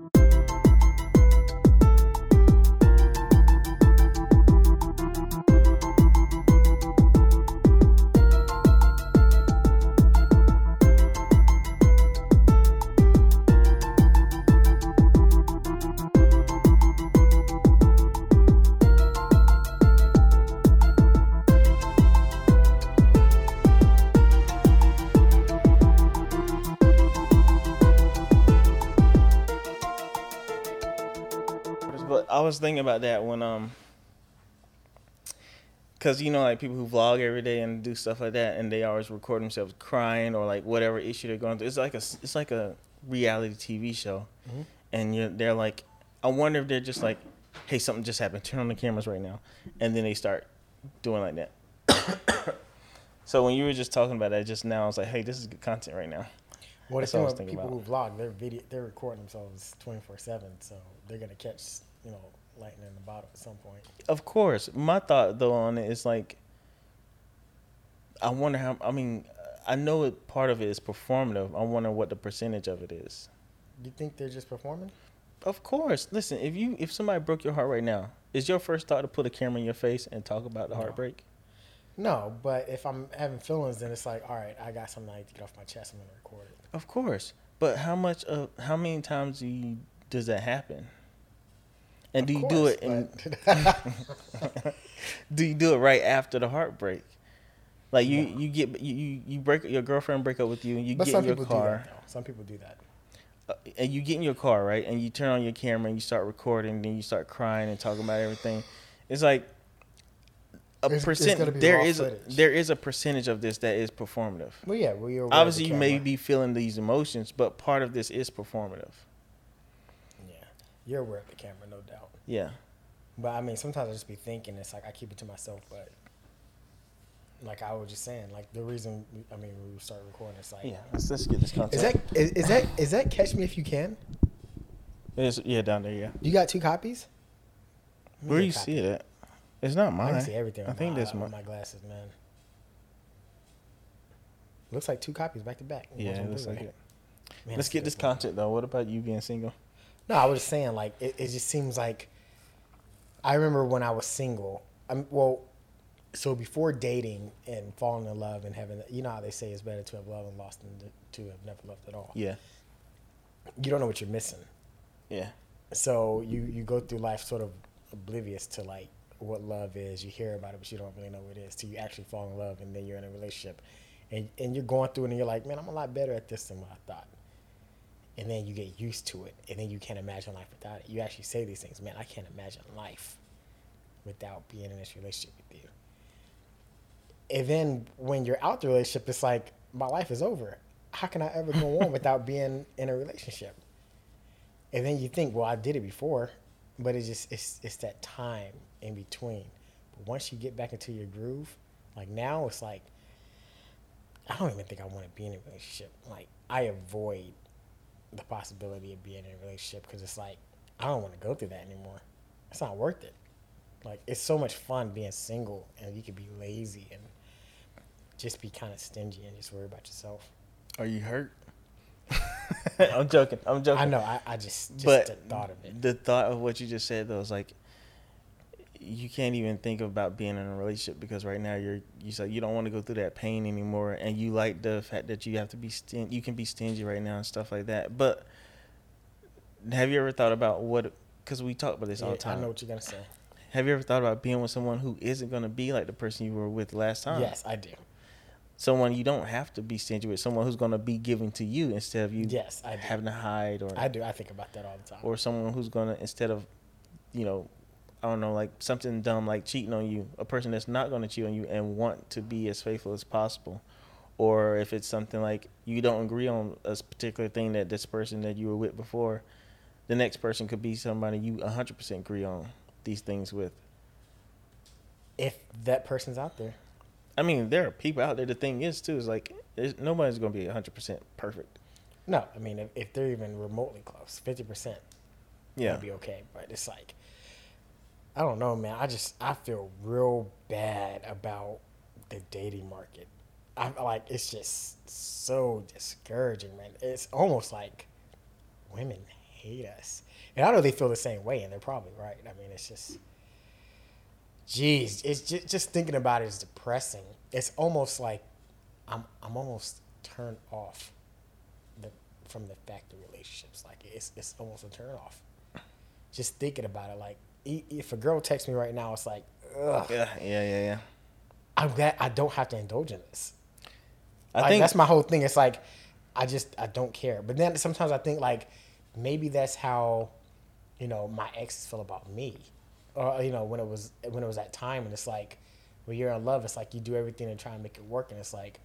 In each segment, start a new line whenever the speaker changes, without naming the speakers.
But I was thinking about that when um, cause you know like people who vlog every day and do stuff like that, and they always record themselves crying or like whatever issue they're going through. It's like a it's like a reality TV show,
Mhm.
and you're they're like, I wonder if they're just like, hey, something just happened. Turn on the cameras right now, and then they start doing like that. so when you were just talking about that just now, I was like, hey, this is good content right now.
Well,
That's what I was thinking
people
about.
who vlog, they're video, they're recording themselves twenty four seven, so they're gonna catch you know lightning in the bottle at some point.
Of course. My thought though on it is like I wonder how I mean I know it part of it is performative. I wonder what the percentage of it is.
You think they're just performing?
Of course. Listen, if you if somebody broke your heart right now, is your first thought to put a camera in your face and talk about the
No.
heartbreak?
No, but if I'm having feelings, then it's like, all right, I got something I need to get off my chest. I'm gonna record it.
Of course. But how much of how many times do you, does that happen? And do
Of
you do it in, do you do it right after the heartbreak? Like you,
No.
you get you, you break your girlfriend break up with you and you
but
get in your
do
car
that. Some people do that.
uh, and you get in your car right and you turn on your camera and you start recording then you start crying and talking about everything. It's like a
It's- it's
percent.
be
there is a, there is a percentage of this that is performative.
Well, yeah, well, you're aware of the
Obviously, you may be feeling these emotions, but part of this is performative.
Yeah, you're aware of the camera, no doubt.
Yeah.
But I mean, sometimes I just be thinking it's like I keep it to myself, but like I was just saying, like the reason we, I mean when we started recording, it's like
Yeah. Let's, let's get this content.
is that is, is that is that Catch Me If You Can?
It's, yeah, down there. Yeah.
You got two copies?
Where do you
a
see it at? It's not
I
mine.
can see everything.
I think
my,
that's
on
mine.
my glasses, man. Looks like two copies back to back.
Yeah, it looks like it.
Man,
Let's get this
man.
content though. What about you being single?
No, I was just saying, like, it, it just seems like I remember when I was single. I'm well, so before dating and falling in love and having, you know how they say it's better to have loved and lost than to have never loved at all.
Yeah.
You don't know what you're missing,
Yeah.
so you you go through life sort of oblivious to like what love is. You hear about it, but you don't really know what it is. Till you actually fall in love, and then you're in a relationship, and and you're going through it, and you're like, man, I'm a lot better at this than what I thought. And then you get used to it, and then you can't imagine life without it. You actually say these things, man, I can't imagine life without being in this relationship with you. And then when you're out the relationship, it's like my life is over. How can I ever go on without being in a relationship? And then you think, well, I did it before, but it's just it's it's that time in between. But once you get back into your groove, like now it's like I don't even think I want to be in a relationship. Like I avoid the possibility of being in a relationship because it's like I don't want to go through that anymore. It's not worth it. Like it's so much fun being single and you can be lazy and just be kind of stingy and just worry about yourself.
Are you hurt? I'm joking. I'm joking.
I know. I, I just just
but
the thought of it.
the thought of what you just said though is like you can't even think about being in a relationship because right now you're you said you don't want to go through that pain anymore and you like the fact that you have to be sting you can be stingy right now and stuff like that but have you ever thought about what because we talk about this all the time
I know what you're gonna say.
have you ever thought about being with someone who isn't going to be like the person you were with last time
Yes, I do.
someone you don't have to be stingy with someone who's going to be giving to you instead of you
Yes, I do.
having to hide or
I do. I think about that all the time.
or someone who's gonna instead of you know i don't know like something dumb like cheating on you a person that's not gonna cheat on you and want to be as faithful as possible. Or if it's something like you don't agree on a particular thing that this person that you were with before the next person could be somebody you 100% agree on these things with.
If that person's out there,
i mean there are people out there. The thing is too is like nobody's gonna be 100% perfect.
No, I mean if, if they're even remotely close, fifty percent,
yeah.
would be okay. But it's like, I don't know, man. I just I feel real bad about the dating market. I like it's just so discouraging, man. It's almost like women hate us. And I know they feel the same way, and they're probably right. I mean, it's just, geez, it's just, just thinking about it is depressing. It's almost like I'm I'm almost turned off the from the fact of relationships. Like it's it's almost a turn off. Just thinking about it, like if a girl texts me right now, it's like, ugh.
Yeah, yeah, yeah, yeah.
I'm glad I don't have to indulge in this.
I
like,
think
that's my whole thing. It's like I just I don't care. But then sometimes I think like maybe that's how you know my exes feel about me, or uh, you know when it was when it was that time and it's like when you're in love, it's like you do everything to try and make it work, and it's like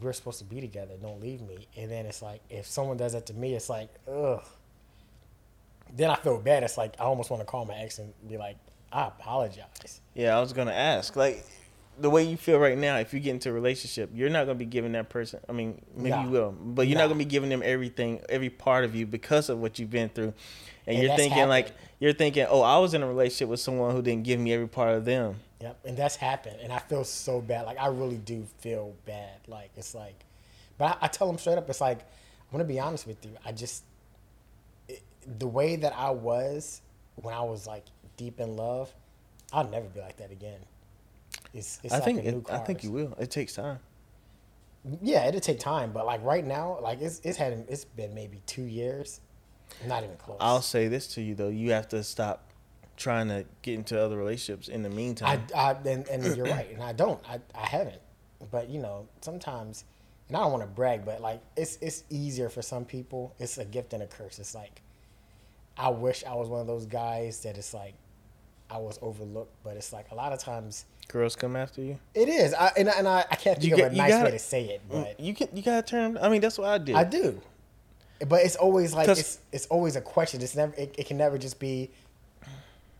we're supposed to be together. Don't leave me. And then it's like if someone does that to me, it's like ugh. Then I feel bad. It's like I almost want to call my ex and be like, I apologize.
Yeah, I was gonna ask, like, the way you feel right now. If you get into a relationship, you're not gonna be giving that person. I mean, maybe
Nah.
you will, but you're
Nah.
not gonna be giving them everything, every part of you because of what you've been through. And,
And
you're thinking like, you're thinking, oh, I was in a relationship with someone who didn't give me every part of them.
Yep, and that's happened, and I feel so bad. Like I really do feel bad. Like it's like, but I, I tell them straight up. It's like I'm gonna be honest with you. I just the way that I was when I was like deep in love, I'll never be like that again. It's, it's
I
like
think,
a new
it, I think you will. It takes time.
Yeah, it'll take time, but like right now, like it's it's had it's been maybe two years, not even close.
I'll say this to you though: you have to stop trying to get into other relationships in the
I,
meantime.
I and, and you're right, and I don't. I, I haven't. But you know, sometimes, and I don't want to brag, but like it's it's easier for some people. It's a gift and a curse. It's like I wish I was one of those guys that it's like I was overlooked, but it's like a lot of times
Girls come after you.
it is. I and I, and I, I can't think
You
of
get-
a nice
gotta-
way to say it, mm, but
You can, you gotta turn. I mean, that's what I do.
I do. But it's always like it's it's always a question. It's never it, it can never just be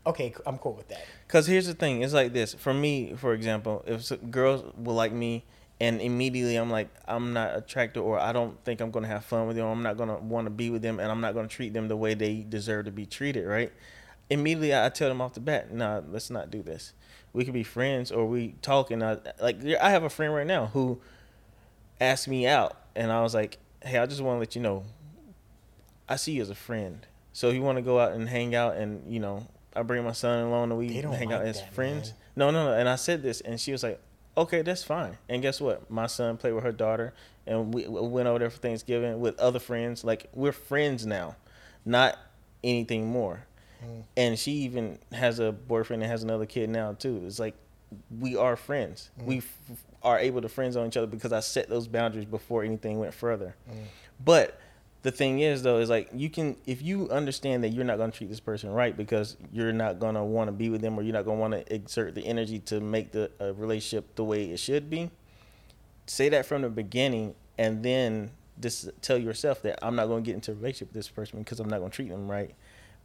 okay. I'm cool with that.
Because here's the thing, it's like this. For me, for example, if girls will like me, and immediately I'm like, I'm not attracted, or I don't think I'm gonna have fun with them, or I'm not gonna want to be with them, and I'm not gonna treat them the way they deserve to be treated, right? Immediately, I tell them off the bat, nah, let's not do this. We could be friends, or we talk, and I, like I have a friend right now who asked me out, and I was like, hey, I just want to let you know, I see you as a friend. So if you want to go out and hang out, and you know, I bring my son-in-law and we hang out as
that,
friends.
man.
No, no, no. And I said this, and she was like, "Okay, that's fine." And guess what? My son played with her daughter, and we, we went over there for Thanksgiving with other friends. Like we're friends now, not anything more.
Mm.
And she even has a boyfriend and has another kid now too. It's like we are friends.
Mm.
We f- are able to friends on each other because I set those boundaries before anything went further.
Mm.
But the thing is though is like you can if you understand that you're not going to treat this person right because you're not going to want to be with them or you're not going to want to exert the energy to make the uh, relationship the way it should be say that from the beginning and then just tell yourself that I'm not going to get into a relationship with this person because I'm not going to treat them right.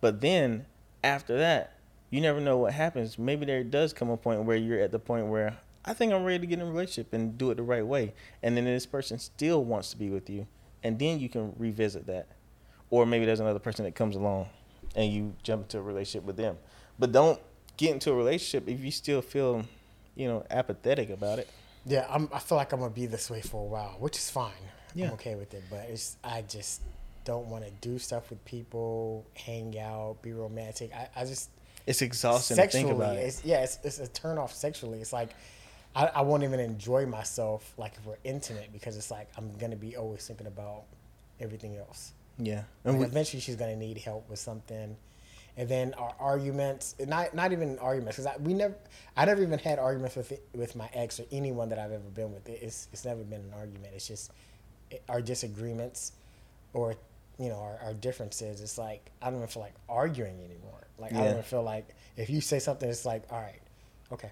But then after that you never know what happens. Maybe there does come a point where you're at the point where I think I'm ready to get in a relationship and do it the right way and then this person still wants to be with you and then you can revisit that. Or maybe there's another person that comes along and you jump into a relationship with them. But don't get into a relationship if you still feel, you know, apathetic about it.
Yeah, I'm, I feel like I'm gonna be this way for a while, which is fine.
Yeah.
I'm okay with it, but it's I just don't want to do stuff with people, hang out, be romantic. I, I just
It's exhausting to
sexually,
think about it.
it's yeah, it's, it's a turn off sexually. It's like I, I won't even enjoy myself like if we're intimate because it's like I'm gonna be always thinking about everything else.
Yeah.
And
we,
eventually, she's gonna need help with something, and then our arguments, not not even arguments, because we never, I never even had arguments with with my ex or anyone that I've ever been with. It's it's never been an argument. It's just our disagreements, or you know our, our differences. It's like I don't even feel like arguing anymore. Like I don't even feel like if you say something, it's like all right, okay.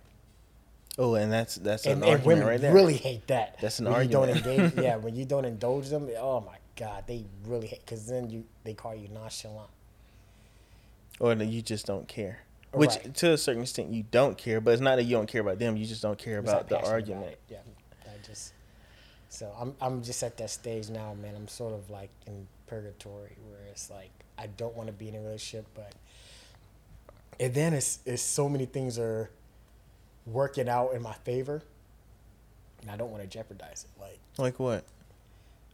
Oh, and that's that's
And,
an
and
argument
women
right there.
really hate that.
That's an
when You don't
argument.
engage, yeah, when you don't indulge them, oh my god, they really hate because then you they call you nonchalant.
Or you just don't care. Which
Right.
to a certain extent you don't care, but it's not that you don't care about them, you just don't care about the argument.
about. Yeah, I just so I'm I'm just at that stage now, man. I'm sort of like in purgatory where it's like I don't want to be in a relationship, but and then it's it's so many things are working out in my favor, and I don't want to jeopardize it. Like
Like what?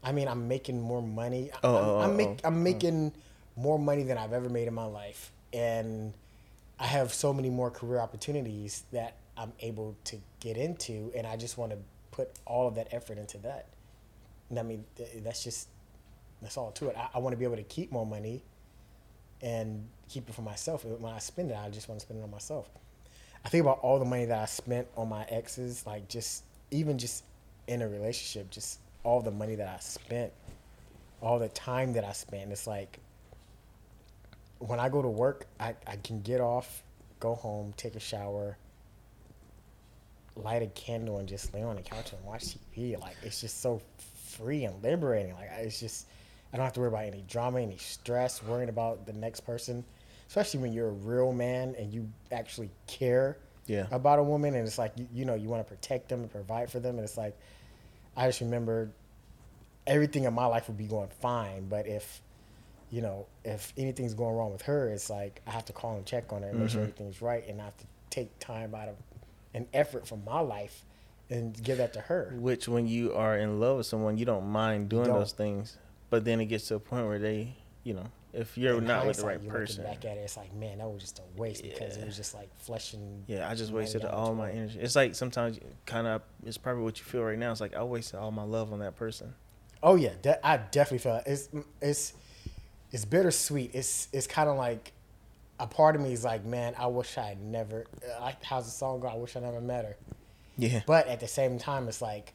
I mean, I'm making more money.
Oh,
I'm,
oh,
I'm,
oh,
make,
oh.
I'm oh. making more money than I've ever made in my life, and I have so many more career opportunities that I'm able to get into, and I just want to put all of that effort into that. And I mean, th- that's just that's all to it. I, I want to be able to keep more money and keep it for myself. When I spend it, I just want to spend it on myself. I think about all the money that I spent on my exes, like just even just in a relationship, just all the money that I spent, all the time that I spent. It's like when I go to work, I, I can get off, go home, take a shower, light a candle, and just lay on the couch and watch TV. Like it's just so free and liberating. Like it's just I don't have to worry about any drama, any stress, worrying about the next person. Especially when you're a real man and you actually care
Yeah.
about a woman, and it's like you, you know you want to protect them and provide for them, and it's like I just remember everything in my life would be going fine, but if you know if anything's going wrong with her, it's like I have to call and check on her and make sure
Mhm.
everything's right, and I have to take time out of an effort from my life and give that to her.
Which, when you are in love with someone, you don't mind doing
Don't.
those things. But then it gets to a point where they, you know, if you're
In
not with the right person,
Back at it, it's like, man, that was just a waste because it was just like flushing.
yeah, I just wasted all my energy. It's like sometimes, kind of, it's probably what you feel right now. It's like I wasted all my love on that person.
Oh yeah, de- I definitely feel it. it's it's it's bittersweet. It's it's kind of like a part of me is like, man, I wish I had never. Uh, like how's the song go? I wish I never met her.
Yeah,
But at the same time, it's like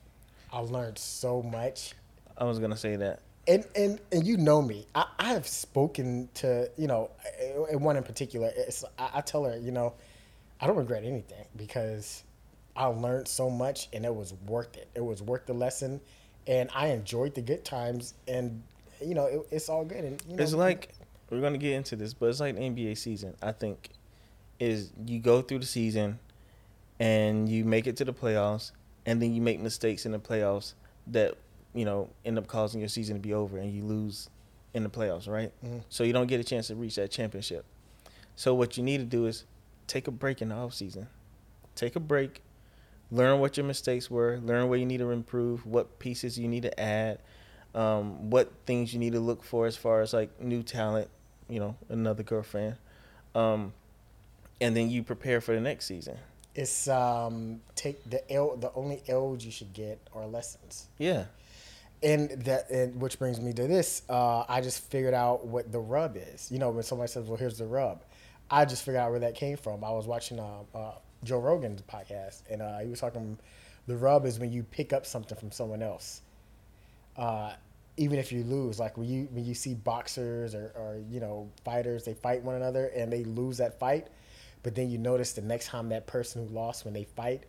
I learned so much.
I was gonna say that.
And and and you know me. I, I have spoken to you know, one in particular. It's I, I tell her, you know, I don't regret anything because I learned so much and it was worth it. It was worth the lesson, and I enjoyed the good times. And you know, it, it's all good. And you know,
It's like we're gonna get into this, but it's like NBA season. I think is you go through the season and you make it to the playoffs, and then you make mistakes in the playoffs that you know end up causing your season to be over, and you lose in the playoffs, right?
Mhm.
So you don't get a chance to reach that championship. So what you need to do is take a break in the off season. Take a break, learn what your mistakes were, learn where you need to improve, what pieces you need to add, um, what things you need to look for as far as like new talent, you know, another girlfriend, um, and then you prepare for the next season.
it's um take the L. The only L's you should get are lessons.
Yeah,
And that, and which brings me to this. Uh, I just figured out what the rub is. You know, when somebody says, "Well, here's the rub," I just figured out where that came from. I was watching uh, uh, Joe Rogan's podcast, and uh, he was talking. The rub is when you pick up something from someone else, uh, even if you lose. Like when you when you see boxers or, or you know fighters, they fight one another and they lose that fight, but then you notice the next time that person who lost when they fight,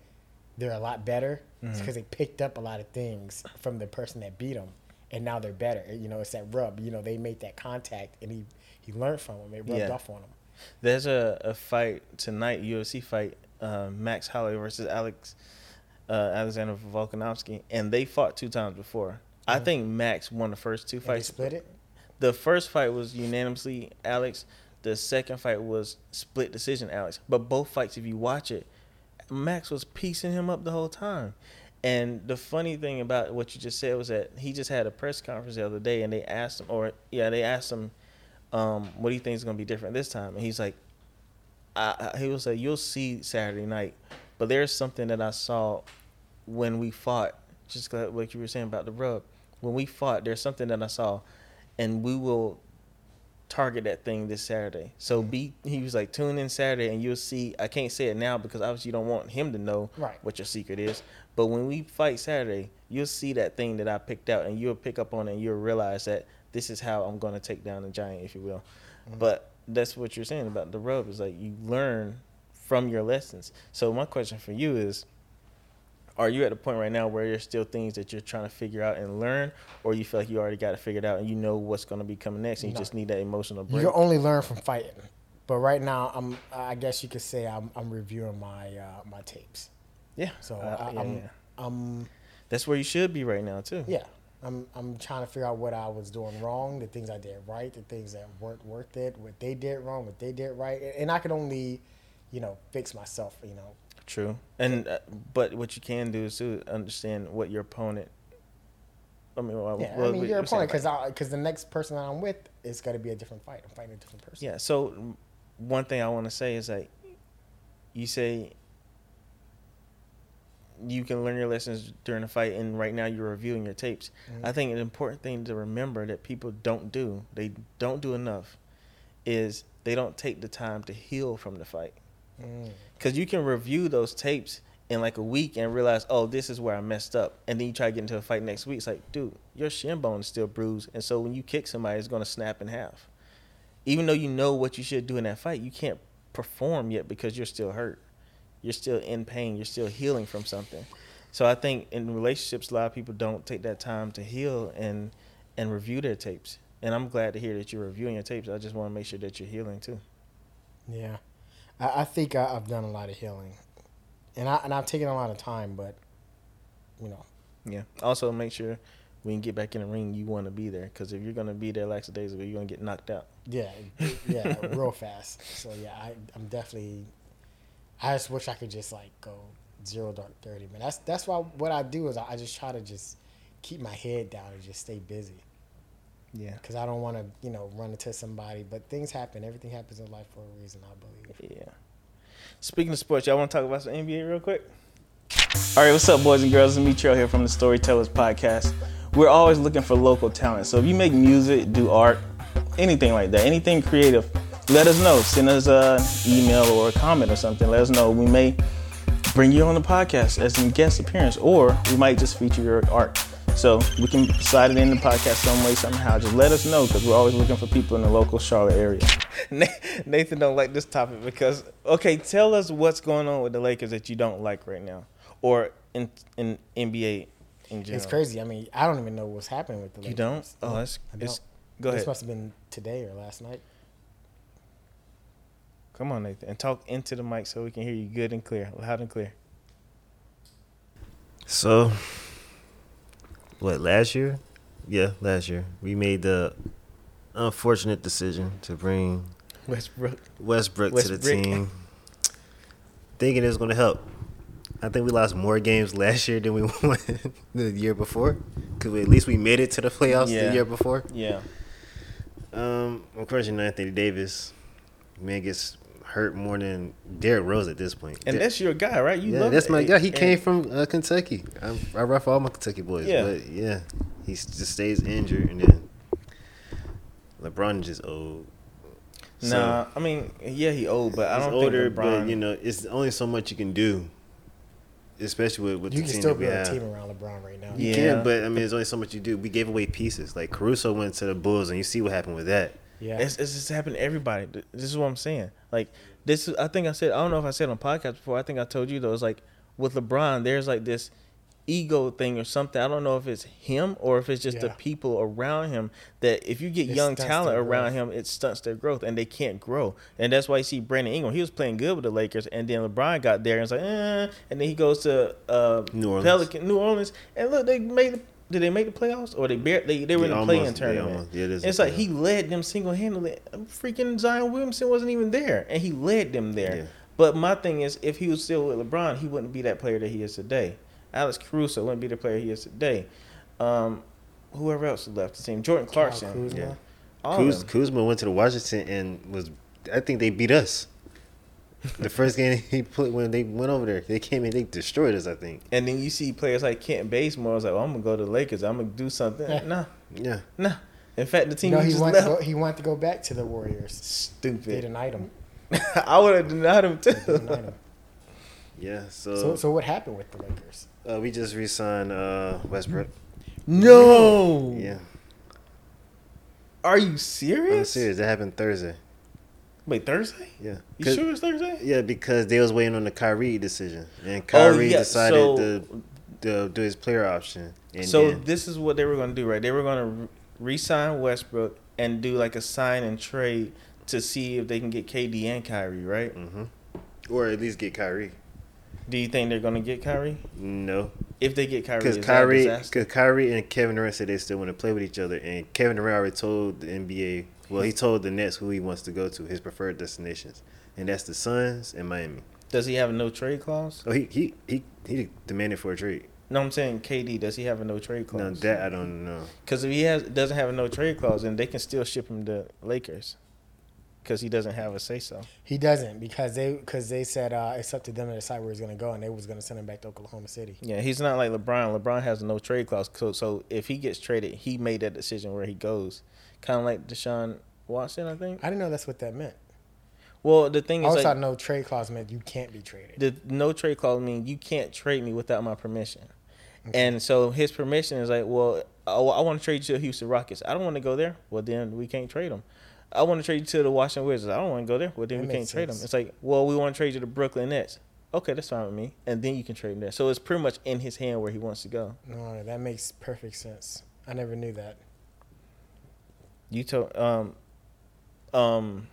they're a lot better. Because they picked up a lot of things from the person that beat them, and now they're better. You know, it's that rub. You know, they made that contact, and he he learned from them. It rubbed
Yeah.
off on him.
there's a, a fight tonight, UFC fight, uh, Max Holloway versus Alex uh, Alexander Volkanovski, and they fought two times before. I
Mhm.
think Max won the first two fights.
split it.
The first fight was unanimously Alex. The second fight was split decision Alex. But both fights, if you watch it, Max was piecing him up the whole time. And the funny thing about what you just said was that he just had a press conference the other day, and they asked him, or yeah, they asked him, um, "What do you think is going to be different this time?" And he's like, I, "He was like, you'll see Saturday night, but there's something that I saw when we fought, just like what you were saying about the rub. When we fought, there's something that I saw, and we will target that thing this Saturday. So be he was like tune in Saturday and you'll see I can't say it now because obviously you don't want him to know
Right.
what your secret is. But when we fight Saturday, you'll see that thing that I picked out and you'll pick up on it and you'll realize that this is how I'm gonna take down the giant, if you will.
Mhm.
But that's what you're saying about the rub is like you learn from your lessons. So my question for you is are you at a point right now where there's still things that you're trying to figure out and learn, or you feel like you already got it figured out and you know what's going to be coming next, and you
No.
just need that emotional
You
break?
can only learn from fighting. But right now, I'm. I guess you could say I'm. I'm reviewing my uh, my tapes.
yeah.
So
Uh,
I,
yeah,
I'm.
yeah.
I'm.
That's where you should be right now too.
Yeah. I'm. I'm trying to figure out what I was doing wrong, the things I did right, the things that weren't worth it, what they did wrong, what they did right, and I could only, you know, fix myself. You know.
True. And uh, but what you can do is to understand what your opponent I mean, well,
Yeah,
well,
I mean, your
we're
opponent,
like-
because because the next person that I'm with is going to be a different fight. I'm fighting a different person.
Yeah. So one thing I want to say is like, you say you can learn your lessons during a fight, and right now you're reviewing your tapes.
Mhm.
I think an important thing to remember that people don't do, they don't do enough, is they don't take the time to heal from the fight.
Mm.
Because you can review those tapes in like a week and realize, oh, this is where I messed up. And then you try to get into a fight next week. It's like, dude, your shin bone is still bruised. And so when you kick somebody, it's going to snap in half. Even though you know what you should do in that fight, you can't perform yet because you're still hurt. You're still in pain. You're still healing from something. So I think in relationships, a lot of people don't take that time to heal and and review their tapes. And I'm glad to hear that you're reviewing your tapes. I just want to make sure that you're healing too.
Yeah, I, I think I, I've done a lot of healing, and I and I've taken a lot of time, but you know,
Yeah. Also, make sure when you get back in the ring, you want to be there. Because if you're going to be there lackadaisical, you're going to get knocked out.
yeah, yeah, real fast. So yeah, I I'm definitely. I just wish I could just like go zero dark thirty, man. That's that's why what I do is I, I just try to just keep my head down and just stay busy
Yeah.
because I don't want to you know run into somebody. But things happen. Everything happens in life for a reason. I believe.
Yeah. Speaking of sports, y'all want to talk about some NBA real quick? All right, what's up, boys and girls? It's me, Trell, here from the Storytellers Podcast. We're always looking for local talent. So if you make music, do art, anything like that, anything creative, let us know. Send us an email or a comment or something. Let us know. We may bring you on the podcast as a guest appearance, or we might just feature your art. So we can slide it in the podcast some way, somehow. Just let us know because we're always looking for people in the local Charlotte area. Nathan don't like this topic because okay, tell us what's going on with the Lakers that you don't like right now, or in in NBA in general.
It's crazy. I mean, I don't even know what's happening with the Lakers.
You don't? Oh, that's
I
it's,
don't.
go
This
ahead.
must have been today or last night.
Come on, Nathan, and talk into the mic so we can hear you good and clear, loud and clear.
So, what last year? Yeah, last year we made the unfortunate decision to bring
Westbrook.
Westbrook, to the team, thinking it was going to help. I think we lost more games last year than we won the year before, because at least we made it to the playoffs
Yeah.
the year before.
Yeah.
Um, of course, you know Anthony Davis, man gets hurt more than Derrick Rose at this point.
And
Der-
that's your guy, right? You
yeah,
love
that's my guy. He
And-
came from uh, Kentucky. I, I rough all my Kentucky boys.
Yeah.
But yeah, he just stays injured, and then LeBron just old. So,
Nah, I mean, yeah, he old, but I don't
older,
think LeBron.
but you know, it's only so much you can do, especially with, with
You
the
can
team
still
that we
build a
have.
team around LeBron right now.
You
Yeah.
can, but I mean, there's only so much you do. We gave away pieces. Like Caruso went to the Bulls, and you see what happened with that.
Yeah.
It's, it's just happened to everybody. This is what I'm saying. Like this is. I think I said. I don't know if I said on podcast before. I think I told you though. It's like with LeBron, there's like this ego thing or something. I don't know if it's him or if it's just the people around him that if you get
It
young talent around him, it stunts their growth and they can't grow. And that's why you see Brandon Ingram. He was playing good with the Lakers, and then LeBron got there and it's like, eh, and then he goes to uh,
New Orleans.
Pelican, New Orleans, and look, they made. The, did they make the playoffs or they bar- they they were in the playing
almost- they
tournament?
almost- yeah, it is
it's
a
like he led them single handedly. Freaking Zion Williamson wasn't even there, and he led them there.
Yeah.
But my thing is, if he was still with LeBron, he wouldn't be that player that he is today. Alex Caruso wouldn't be the player he is today. Um, whoever else left the team, Jordan Clarkson,
Kuzma.
Yeah. Kuz. Kuzma went to the Washington and was. I think they beat us. The first game he put when they went over there, they came in, they destroyed us. I think.
And then you see players like Kent Bazemore. I was like, well, I'm gonna go to the Lakers. I'm gonna do something. nah,
Yeah.
nah. In fact, the team
You know,
he
he
just
wanted, to
left.
go, he wanted to go back to the Warriors. They
Stupid.
denied him.
I would have denied him
They
too.
denied him.
Yeah.
So,
So,
so what happened with the Lakers?
uh, we just re-signed uh, Westbrook.
No.
Yeah.
Are you serious?
I'm
serious?
serious. That happened Thursday.
Wait, Thursday?
Yeah.
You sure it's Thursday?
Yeah, because they was waiting on the Kyrie decision, and Kyrie
Oh, yeah,
decided
so-
to, to do his player option. And
so
then-
this is what they were going to do, right? They were going to re-sign Westbrook and do like a sign and trade to see if they can get KD and Kyrie, right?
hmm or at least get Kyrie.
Do you think they're going to get Kyrie?
No,
If they get Kyrie,
because Kyrie,
that a disaster?
because Kyrie and Kevin Durant said they still want to play with each other, and Kevin Durant already told the NBA. Well, he told the Nets who he wants to go to, his preferred destinations, and that's the Suns and Miami.
Does he have a no trade clause?
Oh, he he he he demanded for a trade.
No, I'm saying KD. Does he have a no trade clause?
No,
clause?
that I don't know.
Because if he has doesn't have a no trade clause, then they can still ship him to Lakers. Because he doesn't have a say so.
He doesn't because they because they said uh, it's up to them to decide where he's going to go, and they was going to send him back to Oklahoma City.
Yeah, he's not like LeBron. LeBron has a no trade clause. So, so if he gets traded, he made that decision where he goes. Kind of like Deshaun Watson, I think.
I didn't know that's what that meant.
Well, the thing
I
is,
always
like,
no trade clause meant you can't be traded.
the no trade clause means you can't trade me without my permission. And so his permission is like, well, I, I want to trade you to the Houston Rockets. I don't want to go there. Well, then we can't trade him. I want to trade you to the Washington Wizards. I don't want to go there. Well, then
That
we can't
makes
trade him. It's like, well, we want to trade you to the Brooklyn Nets. Okay, that's fine with me. And then you can trade him there. So it's pretty much in his hand where he wants to go.
No, that makes perfect sense. I never knew that.
You told um um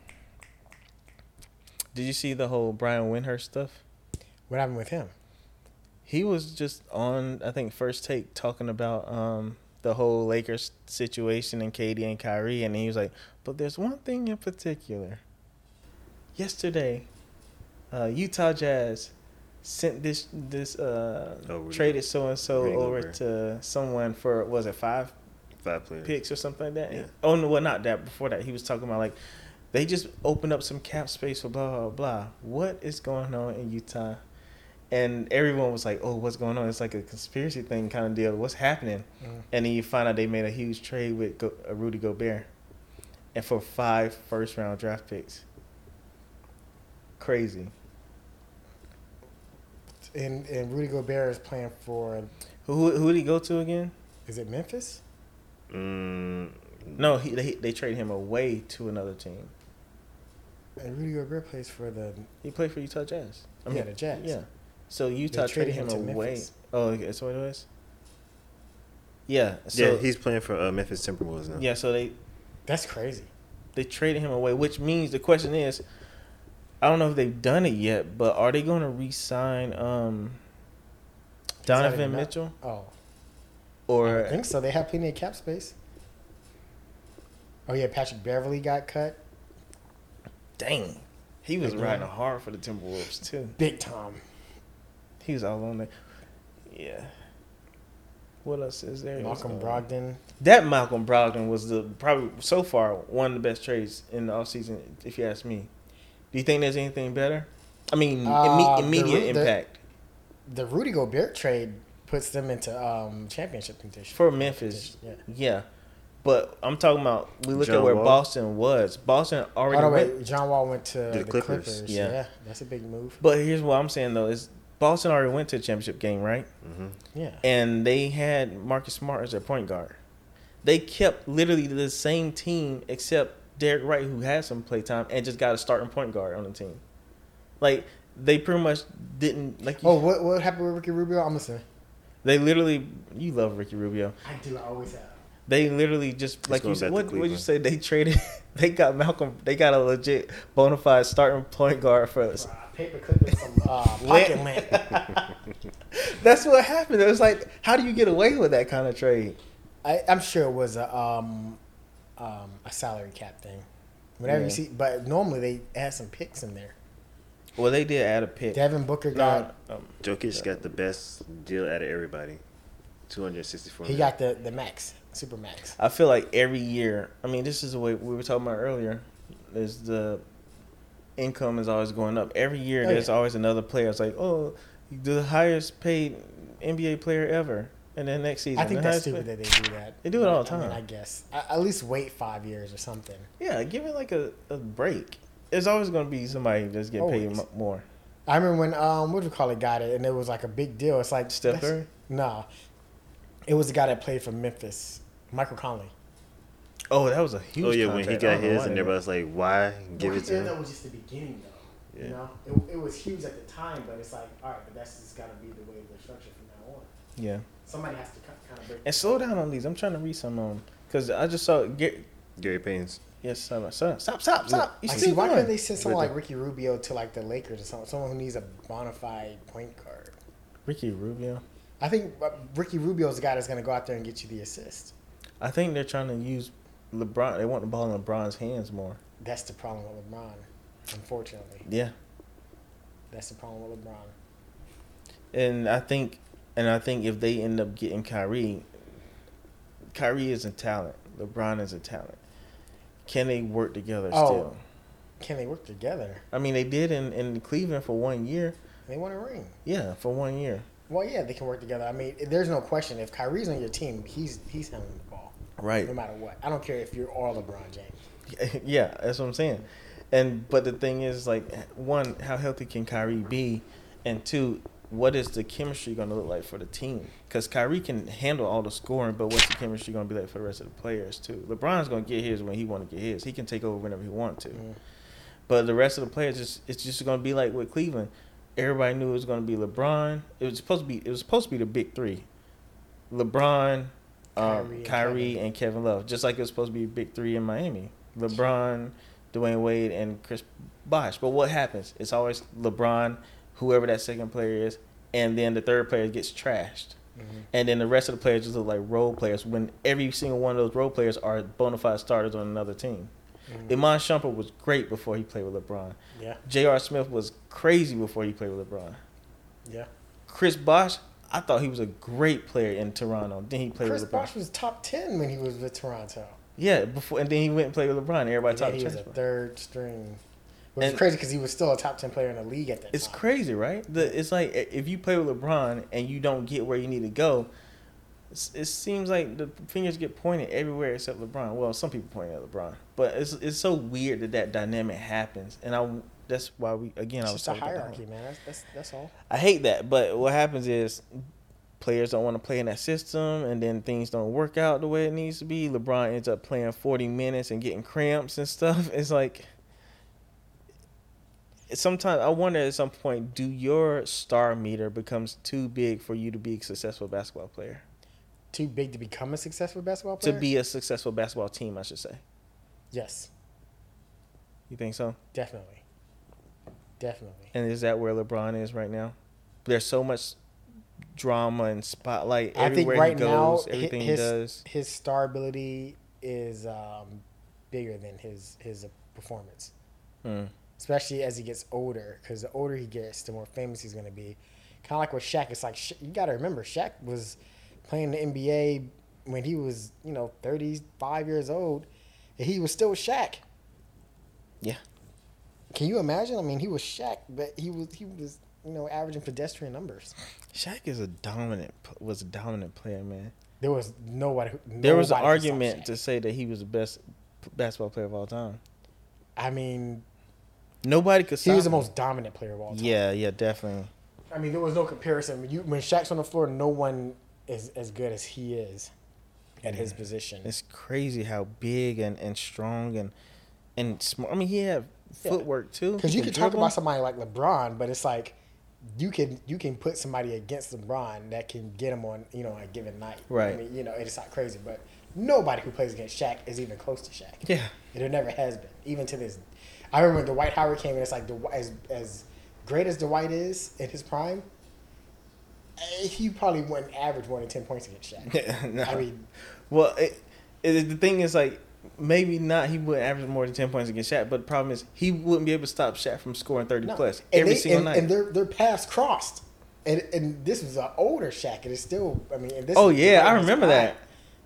did you see the whole Brian Windhorst stuff?
What happened with him?
He was just on I think first take talking about um the whole Lakers situation and KD and Kyrie and he was like, "But there's one thing in particular. Yesterday, uh Utah Jazz sent this this uh
Oh,
traded so and so over to someone for was it 5
Five players.
picks or something like that.
Yeah.
Oh no, well not that. Before that, he was talking about like they just opened up some cap space for blah blah blah. What is going on in Utah? And everyone was like, "Oh, what's going on?" It's like a conspiracy thing kind of deal. What's happening?
Mm.
And then you find out they made a huge trade with Go- uh, Rudy Gobert, and for five first round draft picks. Crazy.
And and Rudy Gobert is playing for
Who who did he go to again?
is it Memphis?
Mm,
No, he they, they traded him away to another team.
And Rudy Gobert plays for the
He played for Utah Jazz. I mean,
Yeah, the Jazz.
Yeah. So Utah
traded
traded him,
him
away.
Memphis.
Oh, okay, that's what it was. Yeah. So,
yeah, he's playing for uh, Memphis Timberwolves now.
yeah. So they
that's crazy.
they traded him away, which means the question is, I don't know if they've done it yet, but are they going to re-sign um, Donovan
even out.
Mitchell
Oh, I think so. They have plenty of cap space. Oh yeah, Patrick Beverley got cut
dang, he was
Like,
riding hard for the Timberwolves too.
big time.
He was all on there. Yeah. What else is there?
Malcolm
Uh,
Brogdon.
That Malcolm Brogdon was the probably so far one of the best trades in the offseason, if you ask me. Do you think there's anything better? I mean,
Uh,
imme-
the
immediate
the-
impact
The Rudy Gobert trade puts them into um, championship contention.
for Memphis.
Yeah.
Yeah, but I'm talking about we look
John
at where
Wall?
Boston was. Boston
Oh
already
no,
went.
John Wall went to the,
Clippers.
Clippers.
Yeah.
Yeah. that's a big move.
But here's what I'm saying though: is Boston already went to the championship game, right?
hmm
Yeah.
And they had Marcus Smart as their point guard. They kept literally the same team except Derek Wright, who had some play time and just got a starting point guard on the team. Like they pretty much didn't like. You,
Oh, what what happened with Ricky Rubio? I'm listening.
They literally, you love Ricky Rubio.
I do. I always have.
They literally just like you said. What would you say? They traded. They got Malcolm. They got a legit bona fide starting point guard for us.
Paper clip and some uh, pocket lint.
That's what happened. It was like, how do you get away with that kind of trade?
I, I'm sure it was a um, um, a salary cap thing. Whatever
Yeah.
you see, but normally they add some picks in there.
Well, they did add a pick.
Devin Booker
No,
got
um,
Jokic got the best deal out of everybody. Two hundred sixty-four.
he got the the max, super max.
I feel like every year. I mean, this is the way we were talking about earlier. Is the income is always going up every year.
Oh,
there's
yeah.
always another player. It's like, oh, the highest paid NBA player ever, and then next season,
I think that's stupid
paid-
that they do that.
They do it all the
I mean,
time.
I guess I, at least wait five years or something.
Yeah, give it like a, a break. There's always going to be somebody that's getting paid
Always.
m- more.
I remember when um what do you call it got it and it was like a big deal. It's like
Steph
that's-
Curry?
Nah, it was the guy that played for Memphis, Michael Conley.
Oh, that was a huge.
Oh yeah, when he got his, and
they-
everybody's like, "Why give
Well,
it to him?"
That was just the beginning, though.
Yeah.
You know, it, it was huge at the time, but it's like, all right, but that's just got to be the way the structure from now on.
Yeah,
Somebody has to kind of break.
and slow down on these. I'm trying to read some on because I just saw. Get,
Gary Payne's.
Yes, stop, stop, stop, stop. stop. You
I see. Why
going.
couldn't they send someone like Ricky Rubio to like the Lakers or something? Someone who needs a bona fide point guard.
Ricky Rubio.
I think uh, Ricky Rubio's the guy that's going to go out there and get you the assist.
I think they're trying to use LeBron. They want the ball in LeBron's hands more.
That's the problem with LeBron. Unfortunately,
Yeah,
that's the problem with LeBron.
and I think and I think if they end up getting Kyrie, Kyrie is a talent. LeBron is a talent. Can they work together
Oh.
still?
Can they work together?
I mean, they did in, in Cleveland for one year.
They won a ring.
Yeah, for one year.
Well, yeah, they can work together. I mean, there's no question. If Kyrie's on your team, he's he's handling the ball
Right.
no matter what. I don't care if you're all LeBron James.
yeah, that's what I'm saying. And but the thing is, like, one, how healthy can Kyrie be, and two, what is the chemistry going to look like for the team? Because Kyrie can handle all the scoring, but what's the chemistry going to be like for the rest of the players too? LeBron's going to get his when he want to get his. He can take over whenever he want to. But the rest of the players, just it's just going to be like with Cleveland. Everybody knew it was going to be LeBron. It was supposed to be. It was supposed to be the big three: LeBron,
Kyrie,
Kyrie,
and Kevin.
and Kevin Love. Just like it was supposed to be a big three in Miami: LeBron, Dwyane Wade, and Chris Bosh. But what happens? It's always LeBron, whoever that second player is, and then the third player gets trashed.
Mm-hmm.
And then the rest of the players just look like role players when every single one of those role players are bona fide starters on another team.
Mhm.
Iman Shumpert was great before he played with LeBron.
Yeah,
J.R. Smith was crazy before he played with LeBron.
yeah.
Chris Bosh, I thought he was a great player in Toronto. Then he played
Chris
with LeBron.
Chris Bosh was top ten when he was with Toronto.
Yeah, before and then he went and played with LeBron. Everybody
then
talked
he was a
trash. about him.
third string, which is crazy because he was still a top ten player in the league at that
It's
time.
It's crazy, right? The, it's like if you play with LeBron and you don't get where you need to go, it seems like the fingers get pointed everywhere except LeBron. Well, some people point at LeBron, but it's it's so weird that that dynamic happens, and I that's why we again
It's
I was
just a
talking about that
hierarchy, man. That's, that's that's all.
I hate that, but what happens is players don't want to play in that system, and then things don't work out the way it needs to be. LeBron ends up playing forty minutes and getting cramps and stuff. It's like sometimes I wonder at some point, do your star meter becomes too big for you to be a successful basketball player?
Too big to become a successful basketball player?
To be a successful basketball team, I should say.
yes,
You think so?
definitely, definitely.
And is that where LeBron is right now? There's so much drama and spotlight
I think
everywhere
right
he
now
goes,
hi-
everything
his,
he does.
his star ability is um, bigger than his his performance,
Mm.
Especially as he gets older. Because the older he gets, the more famous he's going to be. Kind of like with Shaq. It's like you got to remember, Shaq was playing the NBA when he was you know 35 years old, and he was still Shaq.
Yeah.
Can you imagine? I mean, he was Shaq, but he was he was you know averaging pedestrian numbers.
Shaq is a dominant was a dominant player, man.
There was nobody. who-
There was an
nobody
argument to say that he was the best basketball player of all time.
I mean,
Nobody could.
he was the
him.
most dominant player of all time.
Yeah, yeah, definitely.
I mean, there was no comparison. When, you, when Shaq's on the floor, no one is as good as he is at his position.
It's crazy how big and, and strong and and smart. I mean, he had
Yeah.
footwork too.
Because you can talk about somebody like LeBron, but it's like you can you can put somebody against LeBron that can get him on you know a given night.
Right.
I mean, you know, it's not crazy, but nobody who plays against Shaq is even close to Shaq.
Yeah,
And it never has been, even to this. I remember when Dwight Howard came in. It's like as as great as Dwight is in his prime, eh, he probably wouldn't average more than ten points against Shaq.
no.
I mean,
well, it, it, the thing is like maybe not. He wouldn't average more than ten points against Shaq, but the problem is he wouldn't be able to stop Shaq from scoring thirty
no.
plus every
they-
single
and,
night.
and their their paths crossed. And, and this was an older Shaq, and it's still. I mean, and this
oh yeah, I remember that.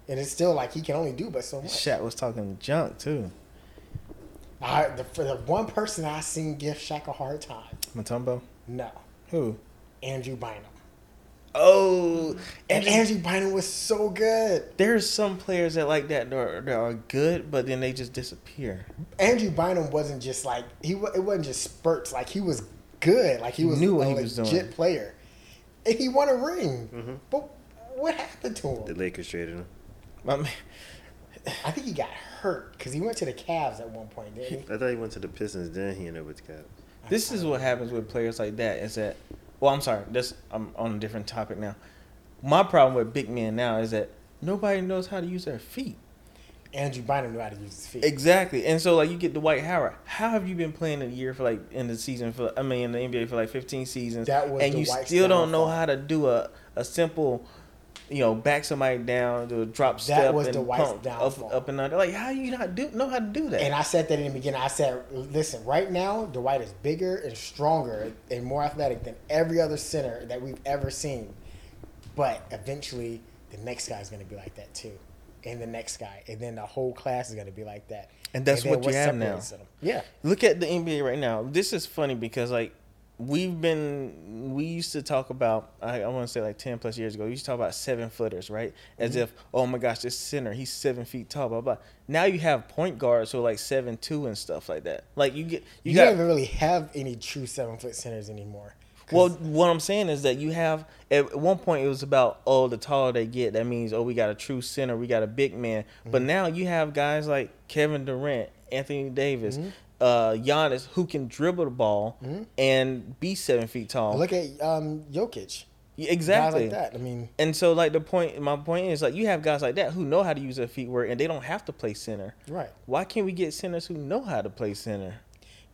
And it's still like he can only do but so much.
Shaq was talking junk too.
I, the, for the one person I seen give Shaq a hard time,
Mutombo.
no,
Who?
Andrew Bynum.
Oh,
And
and
Andrew Bynum was so good.
there's some players that like that that are, that are good, but then they just disappear.
Andrew Bynum wasn't just like he. It wasn't just spurts. Like he was good. Like he,
He
was
knew
a
he was
legit
doing.
player, and he won a ring.
Mhm.
But what happened to him? The?
Lakers traded him.
I mean,
I think he got hurt because he went to the Cavs at one point, didn't he?
I thought he went to the Pistons, then he ended up with the Cavs.
this is what happens with players like that. Is that? Well, I'm sorry. This I'm on a different topic now. My problem with big men now is that nobody knows how to use their feet.
Andrew Bynum knew how to use his feet.
Exactly, and so like you get Dwight Howard. How have you been playing a year for like in the season for? I mean, in the NBA for like 15 seasons,
That was
and you still don't know
downfall.
how to do a a simple, you know, back somebody down, do a drop step,
was
and
Dwight's
pump
downfall.
up, up and under. Like, how you not do know how to do that?
And I said that in the beginning. I said, listen, right now, Dwight is bigger and stronger and more athletic than every other center that we've ever seen. But eventually, the next guy is going to be like that too, and the next guy, and then the whole class is going to be like that.
And that's
then
what you have now.
them? Yeah,
Look at the NBA right now. This is funny because like we've been we used to talk about I, I want to say like ten plus years ago. We used to talk about seven footers, right? As
Mm-hmm.
if oh my gosh, this center he's seven feet tall, blah blah. Now you have point guards who are like seven two and stuff like that. Like you get you,
you,
got
don't even really have any true seven foot centers anymore.
Well, what I'm saying is that you have at one point it was about oh the taller they get that means oh we got a true center we got a big man but
Mm-hmm.
now you have guys like Kevin Durant, Anthony Davis,
Mm-hmm.
Uh, Giannis who can dribble the ball and be seven feet tall.
look at um, Jokic,
exactly.
guys like that. I mean,
And so like the point my point is like you have guys like that who know how to use their feet work and they don't have to play center.
right?
Why can't we get centers who know how to play center?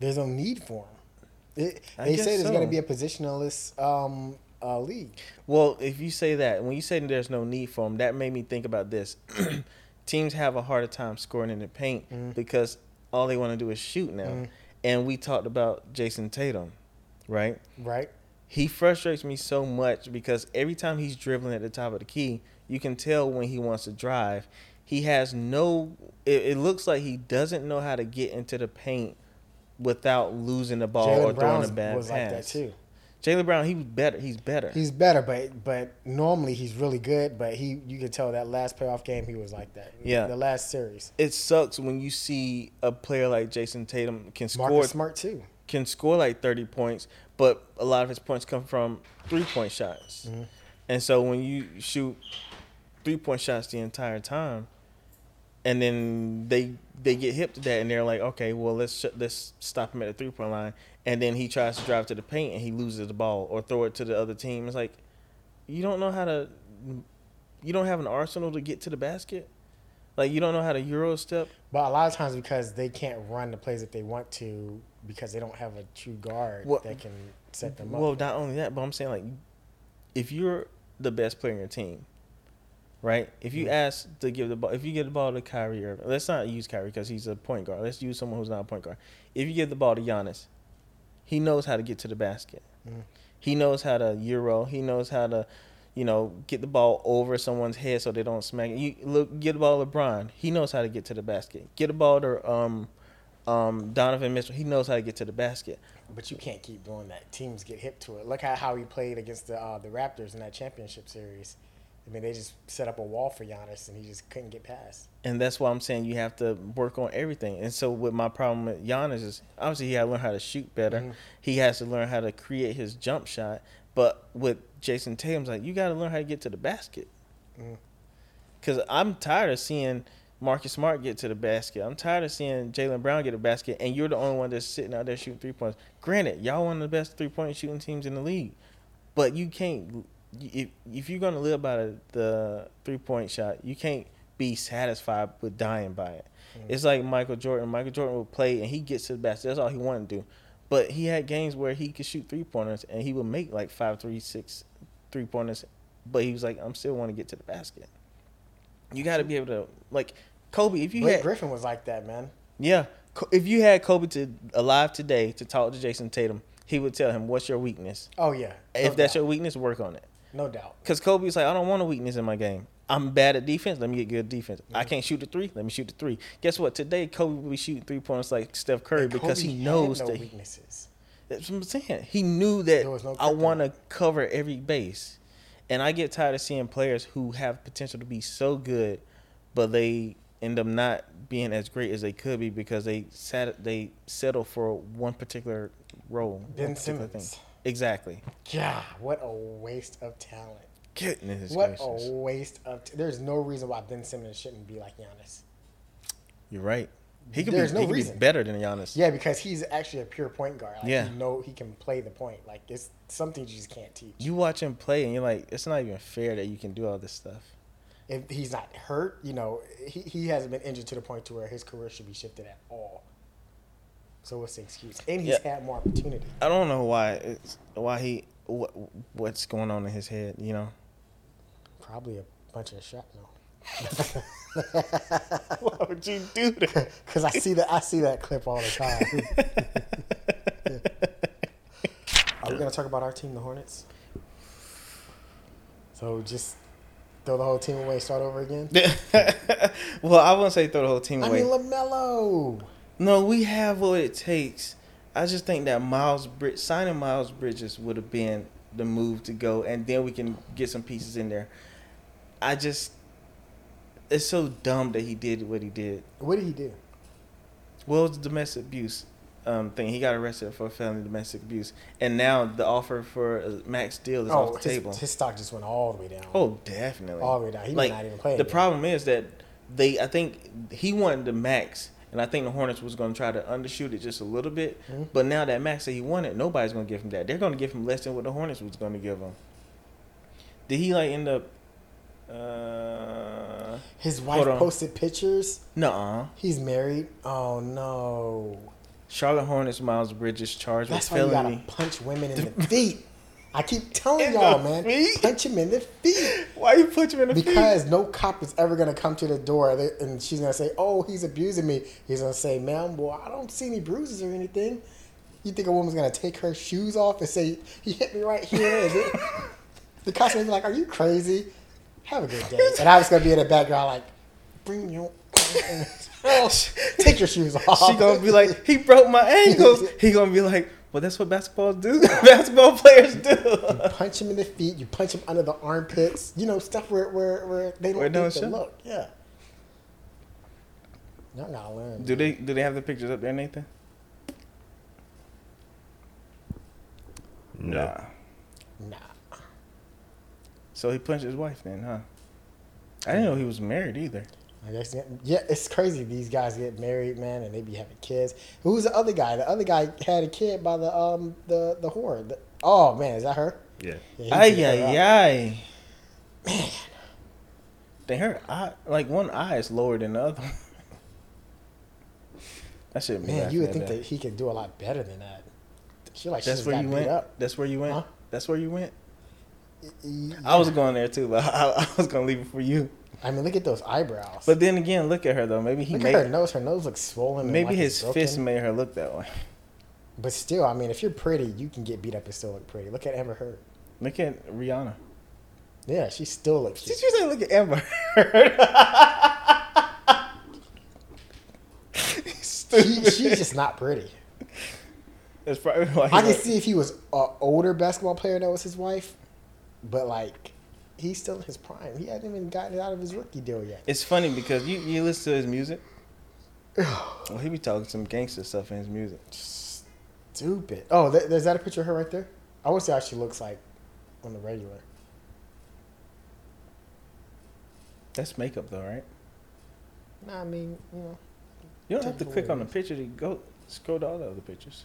There's no need for them. It, they say there's
so.
going to be a positionless um, uh, league.
Well, if you say that, when you say there's no need for them, that made me think about this. Teams have a harder time scoring in the paint
Mm-hmm.
because all they want to do is shoot now. Mm-hmm. And we talked about Jayson Tatum, right?
Right?
He frustrates me so much because every time he's dribbling at the top of the key, you can tell when he wants to drive. He has no. It, it looks like he doesn't know how to get into the paint without losing the ball or
Jaylen
throwing a bad
was
pass.
like that too.
Jaylen Brown, he was better. He's better.
He's better, but but normally he's really good. But he, you can tell that last playoff game he was like that.
Yeah.
the last series.
it sucks when you see a player like Jayson Tatum can score
Marcus Smart too.
can score like 30 points, but a lot of his points come from three-point shots.
Mm-hmm.
And so when you shoot three-point shots the entire time and then they they get hip to that and they're like, "Okay, well, let's sh- let's stop him at the three-point line." And then he tries to drive to the paint and he loses the ball or throw it to the other team. It's like you don't know how to you don't have an arsenal to get to the basket. Like you don't know how to euro step.
But a lot of times because they can't run the plays that they want to because they don't have a true guard
Well-
that can set them up.
Well, not only that, but I'm saying like, if you're the best player in your team, right? If you ask to give the ball, if you give the ball to Kyrie Irving, let's not use Kyrie because he's a point guard. Let's use someone who's not a point guard. If you give the ball to Giannis, he knows how to get to the basket.
Mhm.
He knows how to euro. He knows how to, you know, get the ball over someone's head so they don't smack it. You look, get the ball to LeBron. He knows how to get to the basket. Get the ball to um, um, Donovan Mitchell. He knows how to get to the basket.
But you can't keep doing that. Teams get hip to it. Look at how he played against the uh, the Raptors in that championship series. I mean, they just set up a wall for Giannis, and he just couldn't get past.
And that's why I'm saying you have to work on everything. And so, with my problem with Giannis is obviously he had to learn how to shoot better.
Mhm.
He has to learn how to create his jump shot. But with Jayson Tatum's like, you got to learn how to get to the basket. Because I'm tired of seeing Marcus Smart get to the basket. I'm tired of seeing Jaylen Brown get a basket, and you're the only one that's sitting out there shooting three points. Granted, y'all one of the best three point shooting teams in the league, but you can't. If if you're gonna live by the, the three point shot, you can't be satisfied with dying by it. Mm. It's like Michael Jordan. Michael Jordan would play and he gets to the basket. That's all he wanted to do. But he had games where he could shoot three pointers and he would make like five, three, six three pointers. But he was like, I'm still want to get to the basket. You got to be able to like Kobe. If you
Blake
had
Griffin was like that, man.
yeah, if you had Kobe to alive today to talk to Jayson Tatum, he would tell him what's your weakness.
Oh yeah. No
if that's
doubt.
your weakness, work on it.
no doubt.
Because Kobe's like, I don't want a weakness in my game. I'm bad at defense. Let me get good defense.
Mm-hmm.
I can't shoot the three. Let me shoot the three. Guess what? Today, Kobe will be shooting three pointers like Steph Curry
And
because
Kobe
he knows
no
that. He,
weaknesses.
that's what I'm saying. He knew that
no
I want to cover every base, and I get tired of seeing players who have potential to be so good, but they end up not being as great as they could be because they sat they settle for one particular role.
Ben Simmons.
Exactly.
God, what a waste of talent.
Goodness
What
gracious.
a waste of. T- There's no reason why Ben Simmons shouldn't be like Giannis.
You're right. He could
There's
be,
no
he could be
reason.
better than Giannis.
Yeah, because he's actually a pure point guard. Like,
Yeah.
He know he can play the point. Like it's something you just can't teach.
You watch him play, and you're like, it's not even fair that you can do all this stuff.
if he's not hurt, you know, he, he hasn't been injured to the point to where his career should be shifted at all. So what's the excuse? And he's
Yeah.
had more opportunity.
I don't know why it's why he what what's going on in his head. You know,
Probably a bunch of shrapnel.
why would you do that?
Because I see that I see that clip all the time. Are we gonna talk about our team, the Hornets? So just throw the whole team away, start over again.
well, I wouldn't say throw the whole team away.
I mean, LaMelo.
No, we have what it takes. I just think that Miles Brid- signing Miles Bridges would have been the move to go, and then we can get some pieces in there. I just, it's so dumb that he did what he did.
What did he do?
Well, it's domestic abuse um, thing. He got arrested for felony domestic abuse, and now the offer for a max deal is
Oh,
off the
his,
table.
his stock just went all the way down.
oh, definitely.
all the way down. He
like
might not even play.
the
again.
problem is that they, I think he wanted the max, and I think the Hornets was going to try to undershoot it just a little bit.
Mhm.
But now that max said he wanted, nobody's going to give him that. They're going to give him less than what the Hornets was going to give him. Did he like end up? Uh,
His wife posted pictures.
nuh-uh.
He's married. Oh no.
Charlotte Hornets Miles Bridges charged
That's
with
why you gotta punch women in the feet. I keep telling
In
y'all, man,
feet?
punch him in the feet.
Why you put him in the feet?
Because no cop is ever gonna come to the door and she's gonna say, "Oh, he's abusing me." He's gonna say, "Ma'am, well, I don't see any bruises or anything." You think a woman's gonna take her shoes off and say, "He hit me right here"? The cops gonna be like, "Are you crazy?" Have a good day. And I was gonna be in the background like, "Bring your take your shoes off."
She gonna be like, he broke my ankles. He gonna be like, well, that's what basketball do. basketball players do.
You punch him in the feet. You punch him under the armpits. You know stuff where where, where they don't
Where it don't
the look. Yeah. Y'all gotta learn.
do they do they have the pictures up there, Nathan?
No.
Nah.
Nah.
So he punched his wife then, huh? I didn't know he was married either.
I guess yeah, it's crazy. These guys get married, man, and they be having kids. Who's the other guy? The other guy had a kid by the um the the whore. The- oh man, is that her?
Yeah.
Yeah, he
Ay
beat her up.
ay ay. Man. They her eye like one eye is lower than the other. one. that should.
Man, you would think
laughing
that he could do a lot better than that. She like
That's
just
where
got
you
beat
went.
up.
That's where you went.
Huh?
That's where you went.
Yeah.
I was going there too, but I, I was gonna leave it for you.
I mean, look at those eyebrows.
But then again, look at her though. Maybe he
look
made
at her nose. Her nose looks swollen. and
maybe
like
his fist made her look that way.
But still, I mean, if you're pretty, you can get beat up and still look pretty. Look at Amber Heard.
Look at Rihanna.
Yeah, she still looks.
Did you say look at Amber Heard?
She, she's just not pretty.
That's probably why.
I can see if he was an older basketball player that was his wife, but like, he's still in his prime. He hasn't even gotten out of his rookie deal yet.
It's funny because you, you listen to his music. Well, he be talking some gangster stuff in his music.
Stupid. Oh, th- there's that a picture of her right there? I want to see how she looks like on the regular.
That's makeup though, right?
Nah, I mean, you know,
You don't have to click on the picture to go scroll to all the other pictures.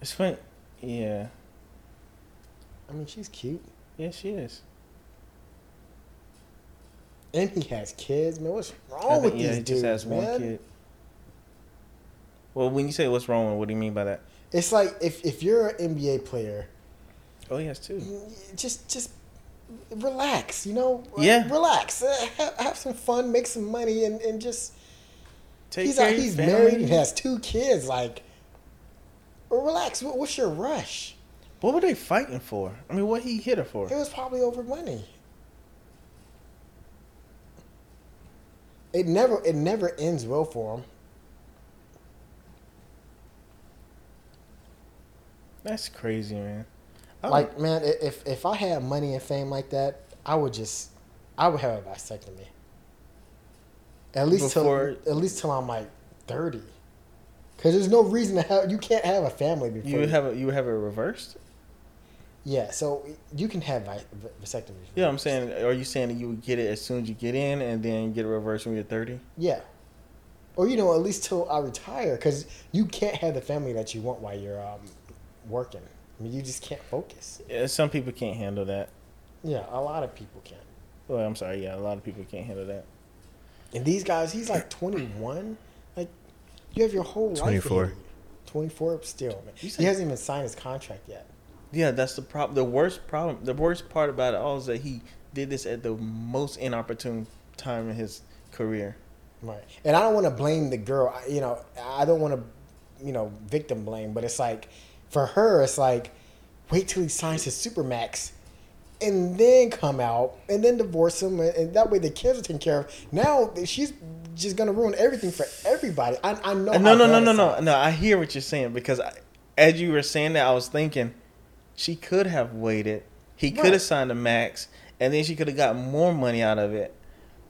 It's funny. Yeah.
I mean, she's cute,
Yeah, she is.
and he has kids. Man, what's wrong
think-
with
yeah,
these
he
dudes,
just has
man?
one kid. Well, when you say what's wrong, what do you mean by that?
It's like if if you're an NBA player,
Oh, he has two.
just just relax, you know.
Yeah.
relax, uh, have, have some fun, make some money, and and just
Take
he's out, he's
family.
married and has two kids. Like, relax. What, what's your rush?
What were they fighting for? I mean, what he hit her for?
It was probably over money. It never it never ends well for him.
That's crazy, man. I don't-
Like man, if if I had money and fame like that, I would just I would have a vasectomy. At least
Before-
till at least till I'm like thirty. Cause there's no reason to have you can't have a family before
you would have a, you would have it reversed.
Yeah. So you can have vi- vasectomy.
Yeah, I'm saying. Are you saying that you would get it as soon as you get in, and then get it reversed when you're 30?
Yeah. Or you know, at least till I retire, because you can't have the family that you want while you're um, working. I mean, you just can't focus.
Yeah, some people can't handle that.
Yeah, a lot of people can't.
Well, I'm sorry. Yeah, a lot of people can't handle that.
And these guys, he's like 21. Like, you have your whole life.
24.
ahead 24 still, man. He hasn't even signed his contract yet.
Yeah, that's the problem. The worst problem. The worst part about it all is that he did this at the most inopportune time in his career.
Right. And I don't want to blame the girl. I- You know, I don't want to, you know, victim blame, but it's like, for her, it's like, wait till he signs his supermax, and then come out and then divorce him, and, and that way the kids are taken care of. Now she's just gonna ruin everything for everybody. I, I know.
No, no, no, no, no, no. I hear what you're saying because I, as you were saying that, I was thinking she could have waited. He could have signed a max, and then she could have got more money out of it.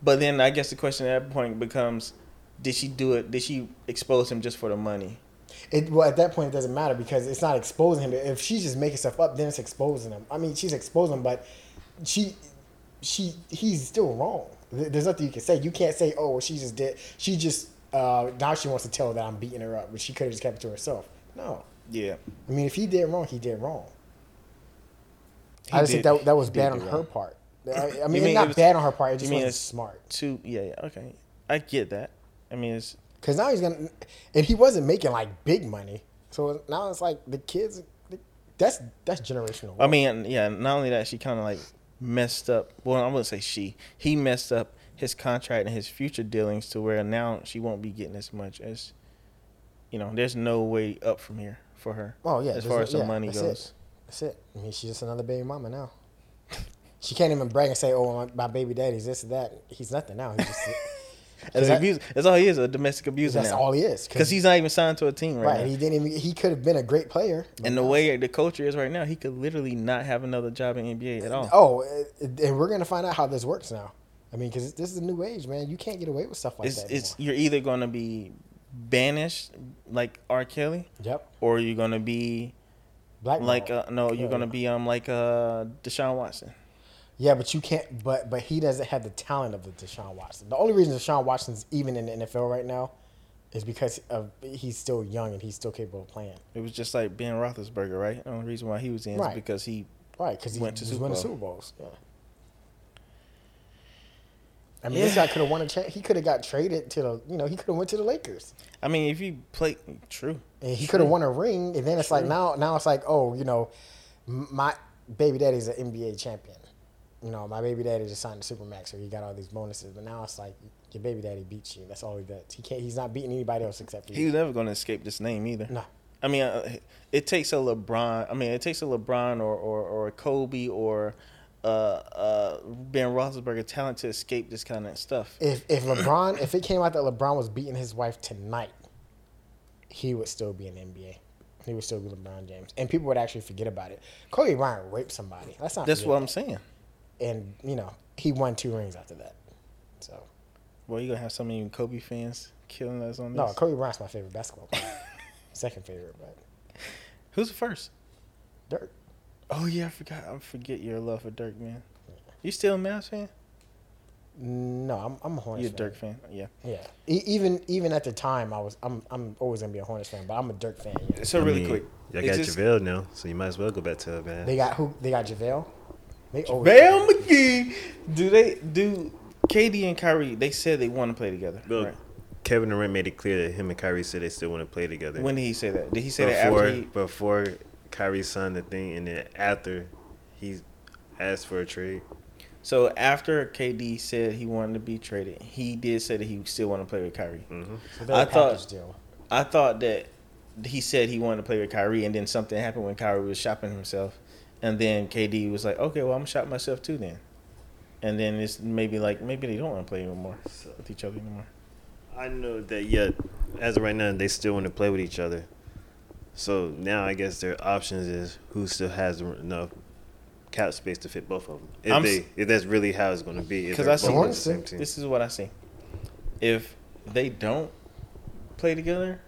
But then I guess the question at that point becomes: Did she do it? Did she expose him just for the money?
It well at that point it doesn't matter because it's not exposing him. If she's just making stuff up, then it's exposing him. I mean, she's exposing him, but she, she, he's still wrong. There's nothing you can say. You can't say, oh, well, she just did. She just uh, now she wants to tell that I'm beating her up, but she could have just kept it to herself. No,
Yeah,
I mean, if he did wrong, he did wrong.
He
I just think that that was bad on her
wrong.
part. I, I mean,
mean
not
was-
bad on her part. It just
mean
wasn't
it's-
smart.
Two. Yeah, yeah. Okay, I get that. I mean, it's
Because now he's gonna, and he wasn't making like big money. So now it's like the kids. That's that's generational.
I mean, yeah. Not only that, she kind of like messed up. Well, I wouldn't say she. He messed up his contract and his future dealings to where now she won't be getting as much as. You know, there's no way up from here for her.
Oh yeah,
as far as the
yeah,
money goes.
It. That's it. I mean, she's just another baby mama now. She can't even brag and say, "Oh, my, my baby daddy's this and that." He's nothing now. He's just
As
that-
abuse, that's all he is, a domestic abuser
that's
now.
all he is.
Because he's not even signed to a team right,
right.
now.
He didn't even. He could have been a great player.
and the way the culture is right now, he could literally not have another job in NBA at all.
Oh, eh, and we're gonna find out how this works now. I mean, because this is a new age, man. You can't get away with stuff like
it's
that.
it's
anymore.
you're either gonna be banished like R. Kelly,
Yep.
or you're gonna be
Black
like uh, no, you're gonna be um like uh Deshaun Watson.
Yeah, but you can't. But but he doesn't have the talent of the Deshaun Watson. The only reason Deshaun Watson's even in the NFL right now is because of he's still young and he's still capable of playing.
It was just like Ben Roethlisberger, right? The only reason why he was in is because he
Right, because he
Went to Super Bowl.
Super Bowls. Yeah. I mean, this guy could have won a. Cha- he could have got traded to the. You know, he could have went to the Lakers,
I mean, if you play true,
and he could have won a ring. And then it's like now, now it's like, oh, you know, my baby daddy's an NBA champion. You know, my baby daddy just signed the supermax, or he got all these bonuses. But now it's like your baby daddy beats you. That's all he does. He can't. He's not beating anybody else except you.
he's never gonna escape this name either.
No.
I mean, uh, it takes a LeBron. I mean, it takes a LeBron or or, or a Kobe or uh, uh, Ben Roethlisberger talent to escape this kind of stuff.
If if LeBron, if it came out that LeBron was beating his wife tonight, he would still be in the NBA. He would still be LeBron James, and people would actually forget about it. Kobe Bryant raped somebody. That's not.
That's what I'm saying.
And you know, he won two rings after that. So
Well, you gonna have so many Kobe fans killing us on this.
no, Kobe Bryant's my favorite basketball player. Second favorite, but
Who's the first?
Dirk.
Oh yeah, I forgot. I forget your love for Dirk, man. You still a Mavs fan?
No, I'm I'm a Hornets. Fan.
You a
fan.
Dirk fan? Yeah.
Yeah. E- even even at the time, I was I'm I'm always gonna be a Hornets fan, but I'm a Dirk fan. Yeah.
So
I
really
mean,
quick,
Y'all got
just-
JaVale now, so you might as well go back to it, man.
They got who? They got JaVale. They always
Bam McGee. Do they do KD and Kyrie? They said they want to play together.
Look,
right?
Kevin Durant made it clear that him and Kyrie said they still want to play together.
When did he say that? Did he say that
before
after he?
before Kyrie signed the thing, and then after he asked for a trade.
So after KD said he wanted to be traded, he did say that he still want to play with Kyrie.
hmm
So they're
I
a
thought-
deal.
I thought that he said he wanted to play with Kyrie, and then something happened when Kyrie was shopping himself, and then KD was like, "Okay, well, I'm gonna shop myself too then." And then it's maybe like maybe they don't want to play anymore with each other anymore.
I know that yeah, as of right now, they still want to play with each other. So now I guess their options is who still has enough cap space to fit both of them. If
I'm
they, if that's really how it's going to be. if
'Cause
they're
I see-
the same team.
This is what I see. If they don't play together,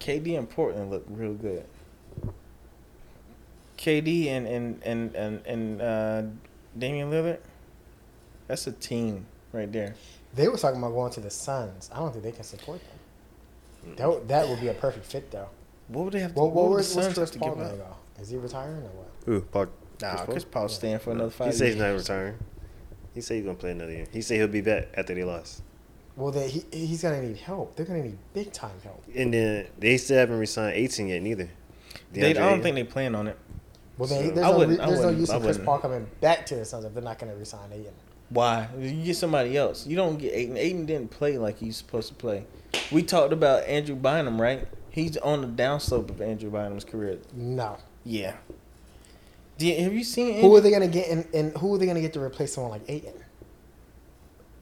KD and Portland look real good. KD and and and and, and uh, Damian Lillard, that's a team right there.
They were talking about going to the Suns. I don't think they can support them. That that would be a perfect fit though.
What would they have to?
Well,
what
what
would
was
the Suns have to
Paul
give up?
go? Is he retiring or what?
Who? Paul,
Nah,
Paul?
Chris Paul's staying for another
He
five
said he's not retiring. He said he's going to play another year. He said he'll be back after they lost.
Well, they, he he's gonna need help. They're gonna need big time help.
And then they still haven't re-signed Ayton yet neither.
They, I don't think they plan on it.
Well, they,
So-
there's
I
no,
wouldn't- I
there's no use
I
in Chris
wouldn't.
Paul coming back to the Suns if they're not gonna resign Ayton.
Why? You get somebody else. You don't get Ayton. Ayton didn't play like he's supposed to play. We talked about Andrew Bynum, right? He's on the downslope of Andrew Bynum's career.
No,
Yeah. Do you- have you seen?
Who are they gonna get? And, and who are they gonna get to replace someone like Ayton?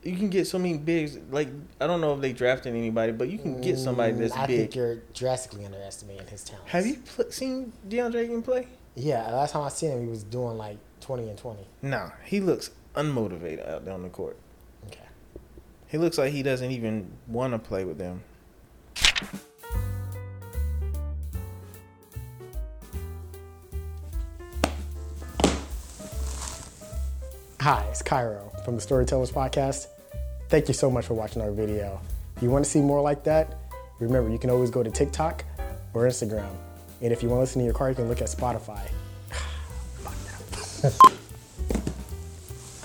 you can get so many bigs. Like I don't know if they drafted anybody, but you can get somebody that's
Mm, I
big.
think you're drastically underestimating his talent.
Have you pl- seen DeAndre Ayton play?
Yeah, last time I seen him, he was doing like twenty and twenty.
Nah, he looks unmotivated out there on the court.
Okay.
He looks like he doesn't even want to play with them.
Hi, it's Cairo from the Storytellers Podcast. Thank you so much for watching our video. If you want to see more like that, remember you can always go to TikTok or Instagram. And if you want to listen to your car, you can look at Spotify.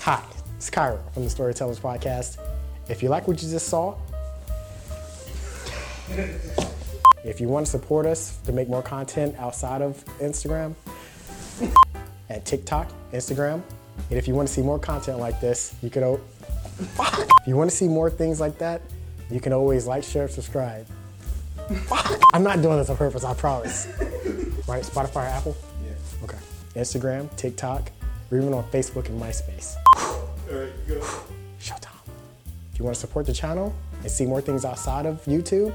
Hi, it's Cairo from the Storytellers Podcast. If you like what you just saw, if you want to support us to make more content outside of Instagram, at TikTok, Instagram. And if you want to see more content like this, you can. O- Fuck. If you want to see more things like that, you can always like, share, subscribe. Fuck. I'm not doing this on purpose. I promise. Right? Spotify, or Apple. Yeah. Okay. Instagram, TikTok, or even on Facebook and MySpace.
All right, go.
Showtime. If you want to support the channel and see more things outside of YouTube,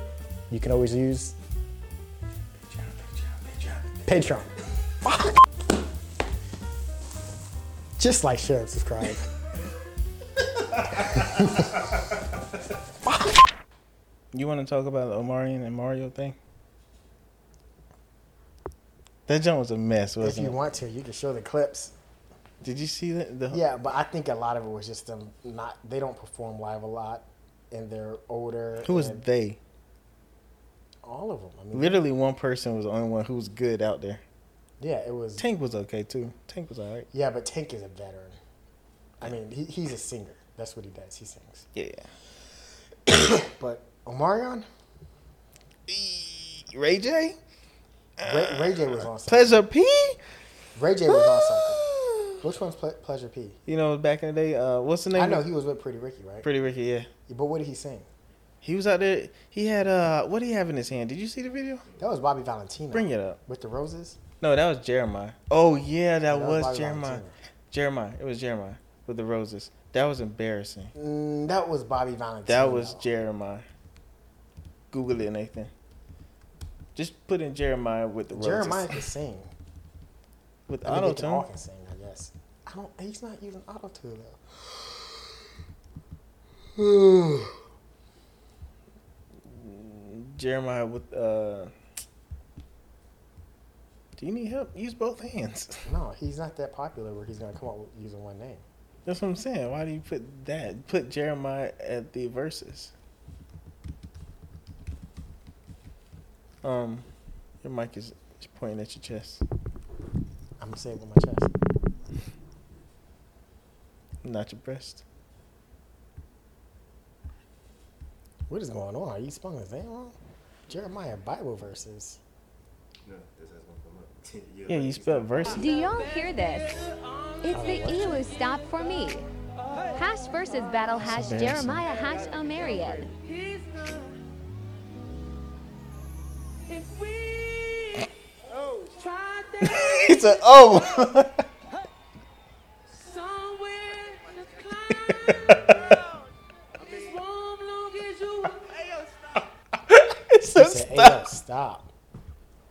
you can always use Patreon. Fuck. Just like, share, and subscribe.
You want to talk about the Omarion and Mario thing? That jump was a mess,
if
wasn't
you
it?
want to, you can show the clips.
Did you see that? The,
Yeah, but I think a lot of it was just them not. They don't perform live a lot, and they're older.
Who was they?
all of them? I mean,
Literally, one person was the only one who was good out there.
Yeah, it was.
Tank was okay too. Tank was alright.
Yeah, but Tank is a veteran. I mean, he, he's a singer. That's what he does. He sings.
Yeah.
But Omarion,
Ray J.
Ray, Ray J was on something.
Pleasure P.
Ray J was on something. Which one's Ple- Pleasure P?
You know, back in the day, uh, what's the name?
I know he was with Pretty Ricky, right?
Pretty Ricky. Yeah,
But what did he sing?
he was out there. He had uh, what did he have in his hand? Did you see the video?
That was Bobby Valentino.
Bring it up.
With the roses?
No, that was Jeremiah. Oh yeah, that,
That was
was, Jeremiah.
Valentino.
Jeremiah. It was Jeremiah with the roses. That was embarrassing.
Mm, that was Bobby Valentino.
That was Jeremiah. Google it, Nathan. Just put in Jeremiah with the roses.
Jeremiah can sing.
with
I mean,
auto
they can all
tune.
can sing, I guess. I don't. He's not using auto tune though.
Jeremiah with uh. Do you need help? Use both hands.
no, he's not that popular where he's gonna come up with using one name.
That's what I'm saying. Why do you put that? Put Jeremiah at the verses. Um, your mic is is pointing at your chest,
I'm gonna say it with my chest.
not your breast.
What is going on? Are you spelling his name wrong? Jeremiah Bible verses.
No, this has gonna come up.
Yeah, you spelled verses.
Do y'all hear this? It's the Elu stop for me. Hash versus battle hash. Jeremiah hash Omarion.
he said, "Oh." He said,
He said, hey,
"Stop."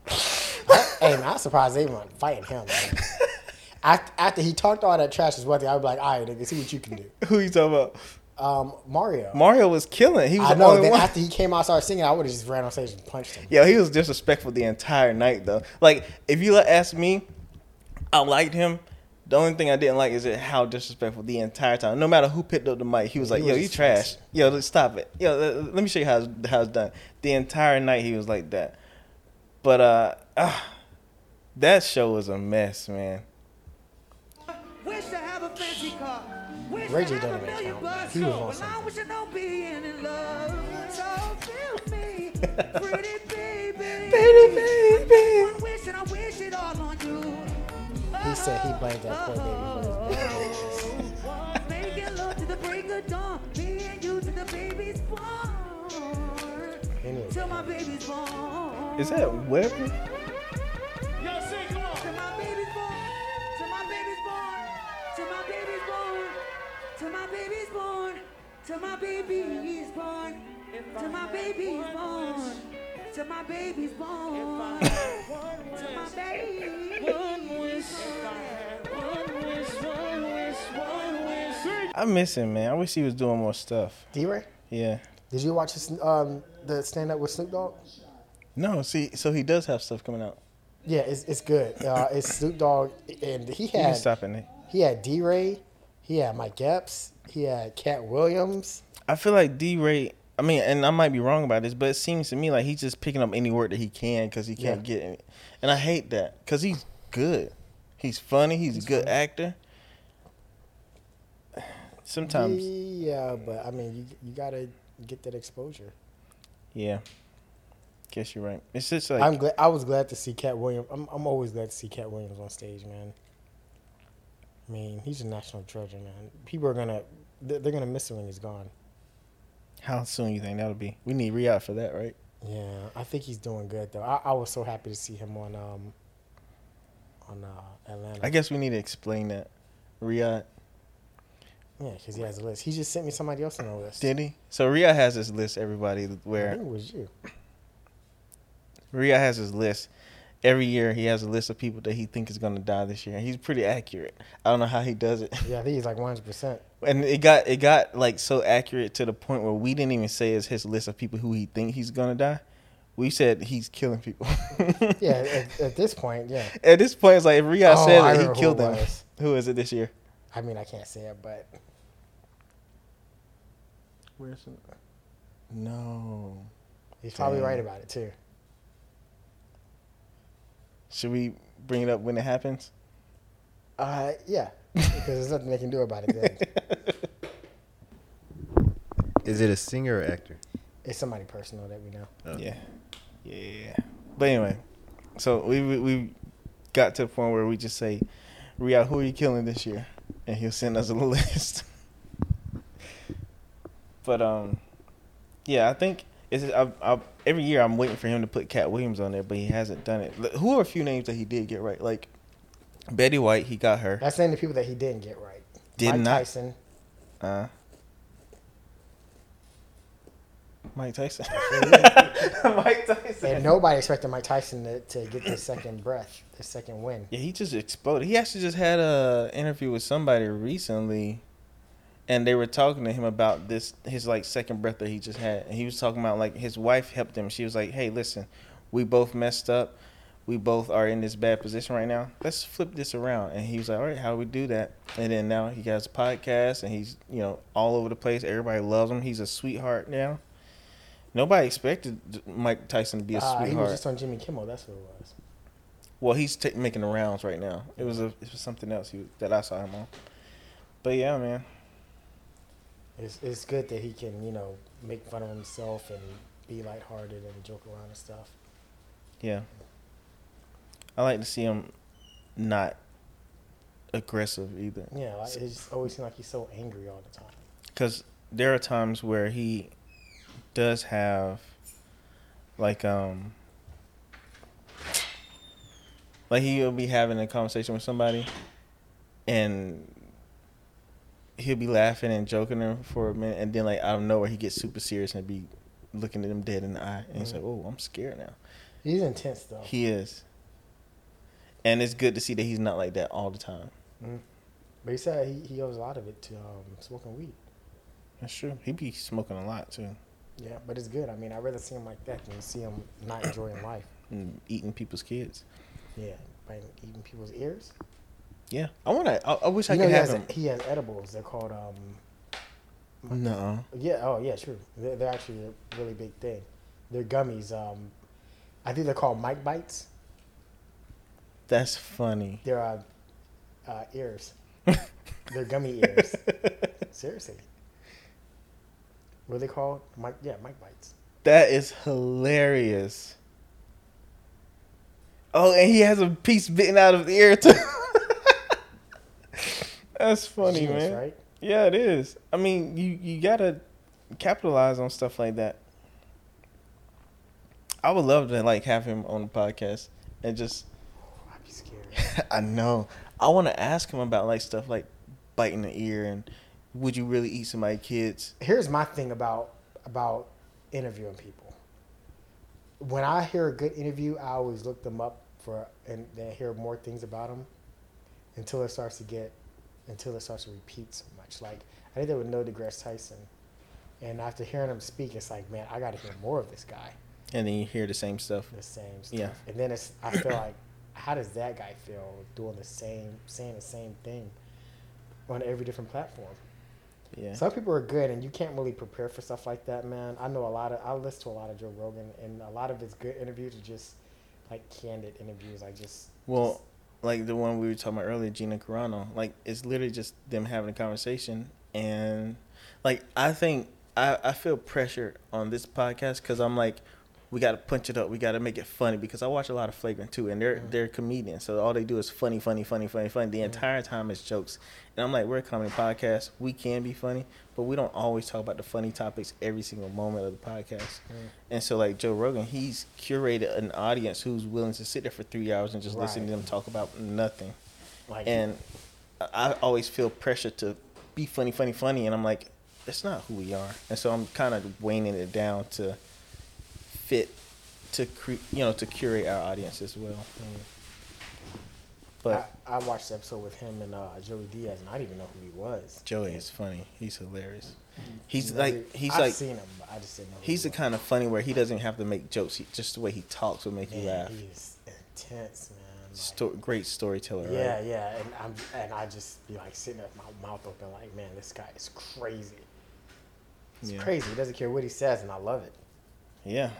yo, stop. hey, man, I'm surprised they weren't fighting him. After, after he talked all that trash, is one thing I'd be like, all right, nigga, see what you can do.
Who you talking about?
Um, Mario.
Mario was killing. He was
I
the
know.
only
Then
one.
after he came out, and started singing, I would have just ran on stage and punched him.
Yo, he was disrespectful the entire night though. Like, if you ask me, I liked him. The only thing I didn't like is it how disrespectful the entire time. No matter who picked up the mic, he was like,
He
"Yo,
was
you trash. Yo, let's stop it. Yo, let, let me show you how it's, how it's done." The entire night he was like that. But uh, ah, that show was a mess, man.
Wish to have a fancy car. Wish
Ray
to
J
have
don't
a
even
million
count.
bucks.
He was on
Well, I wish I know being in love. So feel me, pretty baby.
Pretty baby.
One wish and I wish it all on you.
He said he blamed that poor baby for his bad.
Making love to the break of dawn. Me and you to the baby's born. Till my baby's born.
Is that Weber?
Baby's born. Till my baby's born. Till my baby's born. Till my baby's
I miss him, man. I wish he was doing more stuff.
DeRay,
Yeah.
did you watch this, um, the stand up with Snoop Dogg?
No, see, so he does have stuff coming out.
Yeah, it's, it's good. Uh, it's Snoop Dogg, and he
You can
had
stop it.
he had DeRay, he had Mike Epps, he had Katt Williams.
I feel like DeRay. I mean, and I might be wrong about this, but it seems to me like he's just picking up any work that he can because he can't
Yeah.
get it. And I hate that because he's good. He's funny. He's, a good actor. Sometimes,
Yeah, but I mean, you you gotta get that exposure.
yeah. Guess you're right. It's just like
I'm glad. I was glad to see Katt Williams. I'm I'm always glad to see Katt Williams on stage, man. I mean, he's a national treasure, man. People are gonna they're, gonna miss him when he's gone.
how soon you think that'll be? We need Ri'Yadh for that, right?
Yeah, I think he's doing good though. I, I was so happy to see him on um on uh, Atlanta.
I guess we need to explain that. Ri'Yadh
yeah, because he has a list. He just sent me somebody else on the list.
did he? So Ri'Yadh has this list. Everybody
I
where
think it was you.
Ri'Yadh has his list. Every year he has a list of people that he thinks is gonna die this year. He's pretty accurate. I don't know how he does it.
Yeah, I think he's like 100. percent
And it got it got like so accurate to the point where we didn't even say it's his list of people who he think he's gonna die. We said he's killing people.
Yeah, at, at this point, yeah.
At this point, it's like if Ri'Yadh
Oh,
said
I
it, he killed them. Who is it this year?
I mean, I can't say it, but
Where's it? No.
he's probably right about it too.
Should we bring it up when it happens?
Uh, yeah, because there's nothing they can do about it. Then
Is it a singer or actor?
it's somebody personal that we know.
Oh.
Yeah. Yeah. But anyway, so we we, we got to the point where we just say, Ri'Yadh, who are you killing this year? And he'll send us a list. but um, yeah, I think it's I, I, every year I'm waiting for him to put Katt Williams on there, but he hasn't done it. Look, Who are a few names that he did get right? Like Betty White, he got her.
That's the the people that he didn't get right.
Did
Mike
not.
Tyson.
Uh, Mike Tyson. Mike Tyson.
And nobody expected Mike Tyson to, to get the second breath, the second win.
Yeah, he just exploded. He actually just had a interview with somebody recently, and they were talking to him about this his like second breath that he just had, and he was talking about like his wife helped him. She was like, "Hey, listen, we both messed up. We both are in this bad position right now. Let's flip this around." And he was like, "All right, how do we do that?" And then now he has a podcast, and he's you know all over the place. Everybody loves him. He's a sweetheart now. Nobody expected Mike Tyson to be a
Uh, he was just on Jimmy Kimmel. That's what it was.
Well, he's ta making the rounds right now. It was a it was something else he that I saw him on. But yeah, man.
It's, it's good that he can, you know, make fun of himself and be lighthearted and joke around and stuff.
Yeah. I like to see him not aggressive either.
Yeah, like, it just always seems like he's so angry all the time.
Because there are times where he does have, like, um, like he'll be having a conversation with somebody, and he'll be laughing and joking her for a minute, and then like out of nowhere he gets super serious and be looking at him dead in the eye, and he's like, "Oh, I'm scared now."
He's intense though.
He is, and it's good to see that he's not like that all the time. Mm-hmm.
But he said he, he owes a lot of it to um, smoking weed.
That's true. He'd be smoking a lot too,
Yeah, but it's good. I mean, I'd rather see him like that than see him not enjoying life.
and eating people's kids.
Yeah, by eating people's ears.
Yeah, I want to. I, I wish I
You
could have
has,
him.
he has edibles. They're called um,
No,
Yeah. Oh, yeah. True. They're, they're actually a really big thing. They're gummies. Um, I think they're called Mike Bites.
that's funny.
They're uh, uh, ears. they're gummy ears. Seriously. What are they called? Mike. Yeah, Mike Bites.
That is hilarious. Oh, and he has a piece bitten out of the ear too. That's funny,
Genius,
man.
right?
Yeah, it is. I mean, you you gotta capitalize on stuff like that. I would love to like have him on the podcast and just.
Oh, I'd be scared.
I know. I want to ask him about like stuff like biting the ear and would you really eat somebody's kids?
here's my thing about about interviewing people. When I hear a good interview, I always look them up for and then hear more things about them until it starts to get until it starts to repeat so much. Like I did that with Neil deGrasse Tyson, and after hearing him speak, it's like, man, I got to hear more of this guy.
And then you hear the same stuff.
The same stuff.
Yeah.
And then it's I feel like, how does that guy feel doing the same, saying the same thing on every different platform?
Yeah.
Some people are good, and you can't really prepare for stuff like that, man. I know a lot of. I listen to a lot of Joe Rogan, and a lot of his good interviews are just like candid interviews. Like just
Well, like the one we were talking about earlier, Gina Carano. Like it's literally just them having a conversation, and like I think I I feel pressure on this podcast because I'm like, we got to punch it up, we got to make it funny because I watch a lot of Flagrant too, and they're mm-hmm. they're comedians, so all they do is funny, funny, funny, funny, funny. The mm-hmm. entire time is jokes, and I'm like, we're a comedy podcast, we can be funny, but we don't always talk about the funny topics every single moment of the podcast. Mm. And so, like Joe Rogan, he's curated an audience who's willing to sit there for three hours and just listen to them talk about nothing.
like
And I I always feel pressure to be funny, funny, funny, and I'm like, that's not who we are. And so I'm kind of waning it down to fit to cre- you know to curate our audience as well. But
I, I watched the episode with him and uh, Joey Diaz, and I didn't even know who he was.
Joey is funny. He's hilarious. He's
Never-
like he's
I've
like
seen him, but I just didn't know.
He's the
was.
kind of funny where he doesn't have to make jokes. He, just the way he talks will make you laugh.
He's intense, man. Like,
Sto- great storyteller.
Yeah,
right?
yeah, yeah. and I'm and I just be like sitting there with my mouth open, like, man, this guy is crazy. It's
Yeah.
crazy. He doesn't care what he says, and I love it.
Yeah.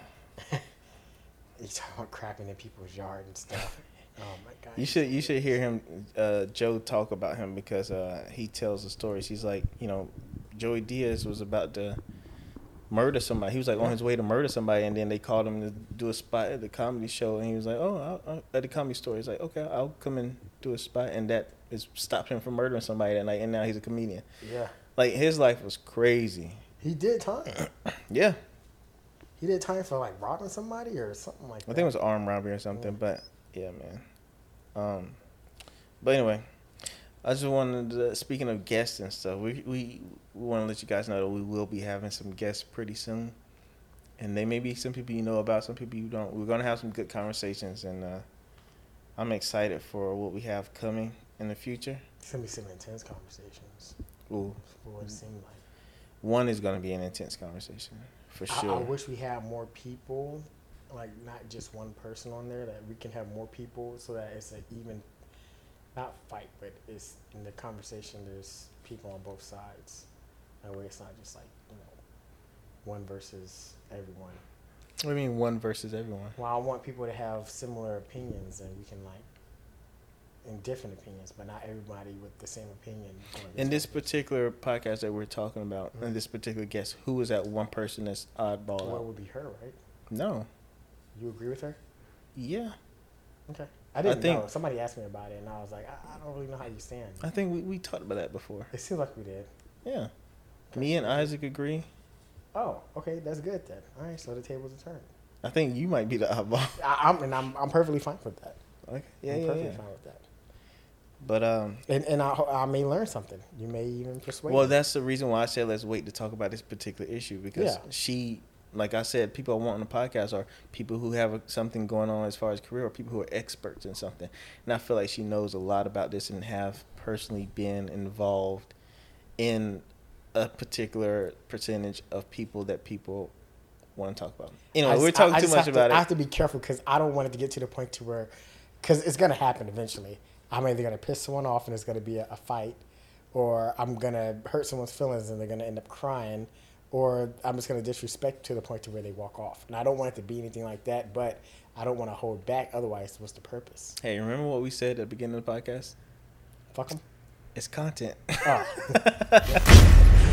He's talking about crapping in people's yard and stuff. Oh my god.
You should you should hear him uh, Joe talk about him because uh, he tells the stories. He's like, you know, Joey Diaz was about to murder somebody. He was like on his way to murder somebody, and then they called him to do a spot at the comedy show, and he was like, oh, I'll, I'll, at the comedy store. He's like, okay, I'll come and do a spot, and that is stopped him from murdering somebody that night, and now he's a comedian.
Yeah.
Like his life was crazy.
He did time.
Yeah,
He did time for like robbing somebody or something like that.
I think it was armed robbery or something, but yeah, man. Um, but anyway, I just wanted to, speaking of guests and stuff, we we, we want to let you guys know that we will be having some guests pretty soon, and they may be some people you know about, some people you don't. We're gonna have some good conversations, and uh, I'm excited for what we have coming in the future.
It's gonna be some intense conversations.
Ooh,
For what it seemed like.
one is gonna be an intense conversation for
I. I wish we had more people, like not just one person on there. That we can have more people so that it's an even, not fight, but it's in the conversation. There's people on both sides. That way, it's not just like you know, one versus everyone.
what do you mean one versus everyone?
Well, I want people to have similar opinions, and we can like, in different opinions, but not everybody with the same opinion.
In this
way.
particular podcast that we're talking about,
Mhm.
in this particular guest, who is that one person that's oddball
well, it would be her, right?
No.
You agree with her?
Yeah.
Okay. I didn't
think-
know. Somebody asked me about it, and I was like, I, I don't really know how you stand.
I think we, we talked about that before.
It seems like we did.
Yeah. Me and Isaac agree.
Oh, okay, that's good then. All right, so the tables are turned.
I think you might be the oddball.
I, I'm and I'm I'm perfectly fine with that.
Okay. Yeah,
I'm
yeah,
perfectly
yeah.
fine with that.
But um
And and I I may learn something. You may even persuade.
well
me.
that's the reason why I said let's wait to talk about this particular issue because
Yeah.
she like I said, people I want on the podcast are people who have something going on as far as career or people who are experts in something. And I feel like she knows a lot about this and have personally been involved in a particular percentage of people that people want to talk about. Anyway, we're talking
I- I
too much
have to-
about
I have to be careful because I don't want it to get to the point to where, because it's gonna happen eventually. I'm either gonna piss someone off and it's gonna be a, a fight, or I'm gonna hurt someone's feelings and they're gonna end up crying, or I'm just gonna disrespect to the point to where they walk off. And I don't want it to be anything like that, but I don't want to hold back. Otherwise, what's the purpose?
Hey, remember what we said at the beginning of the podcast?
Fuck them.
It's content.
Oh.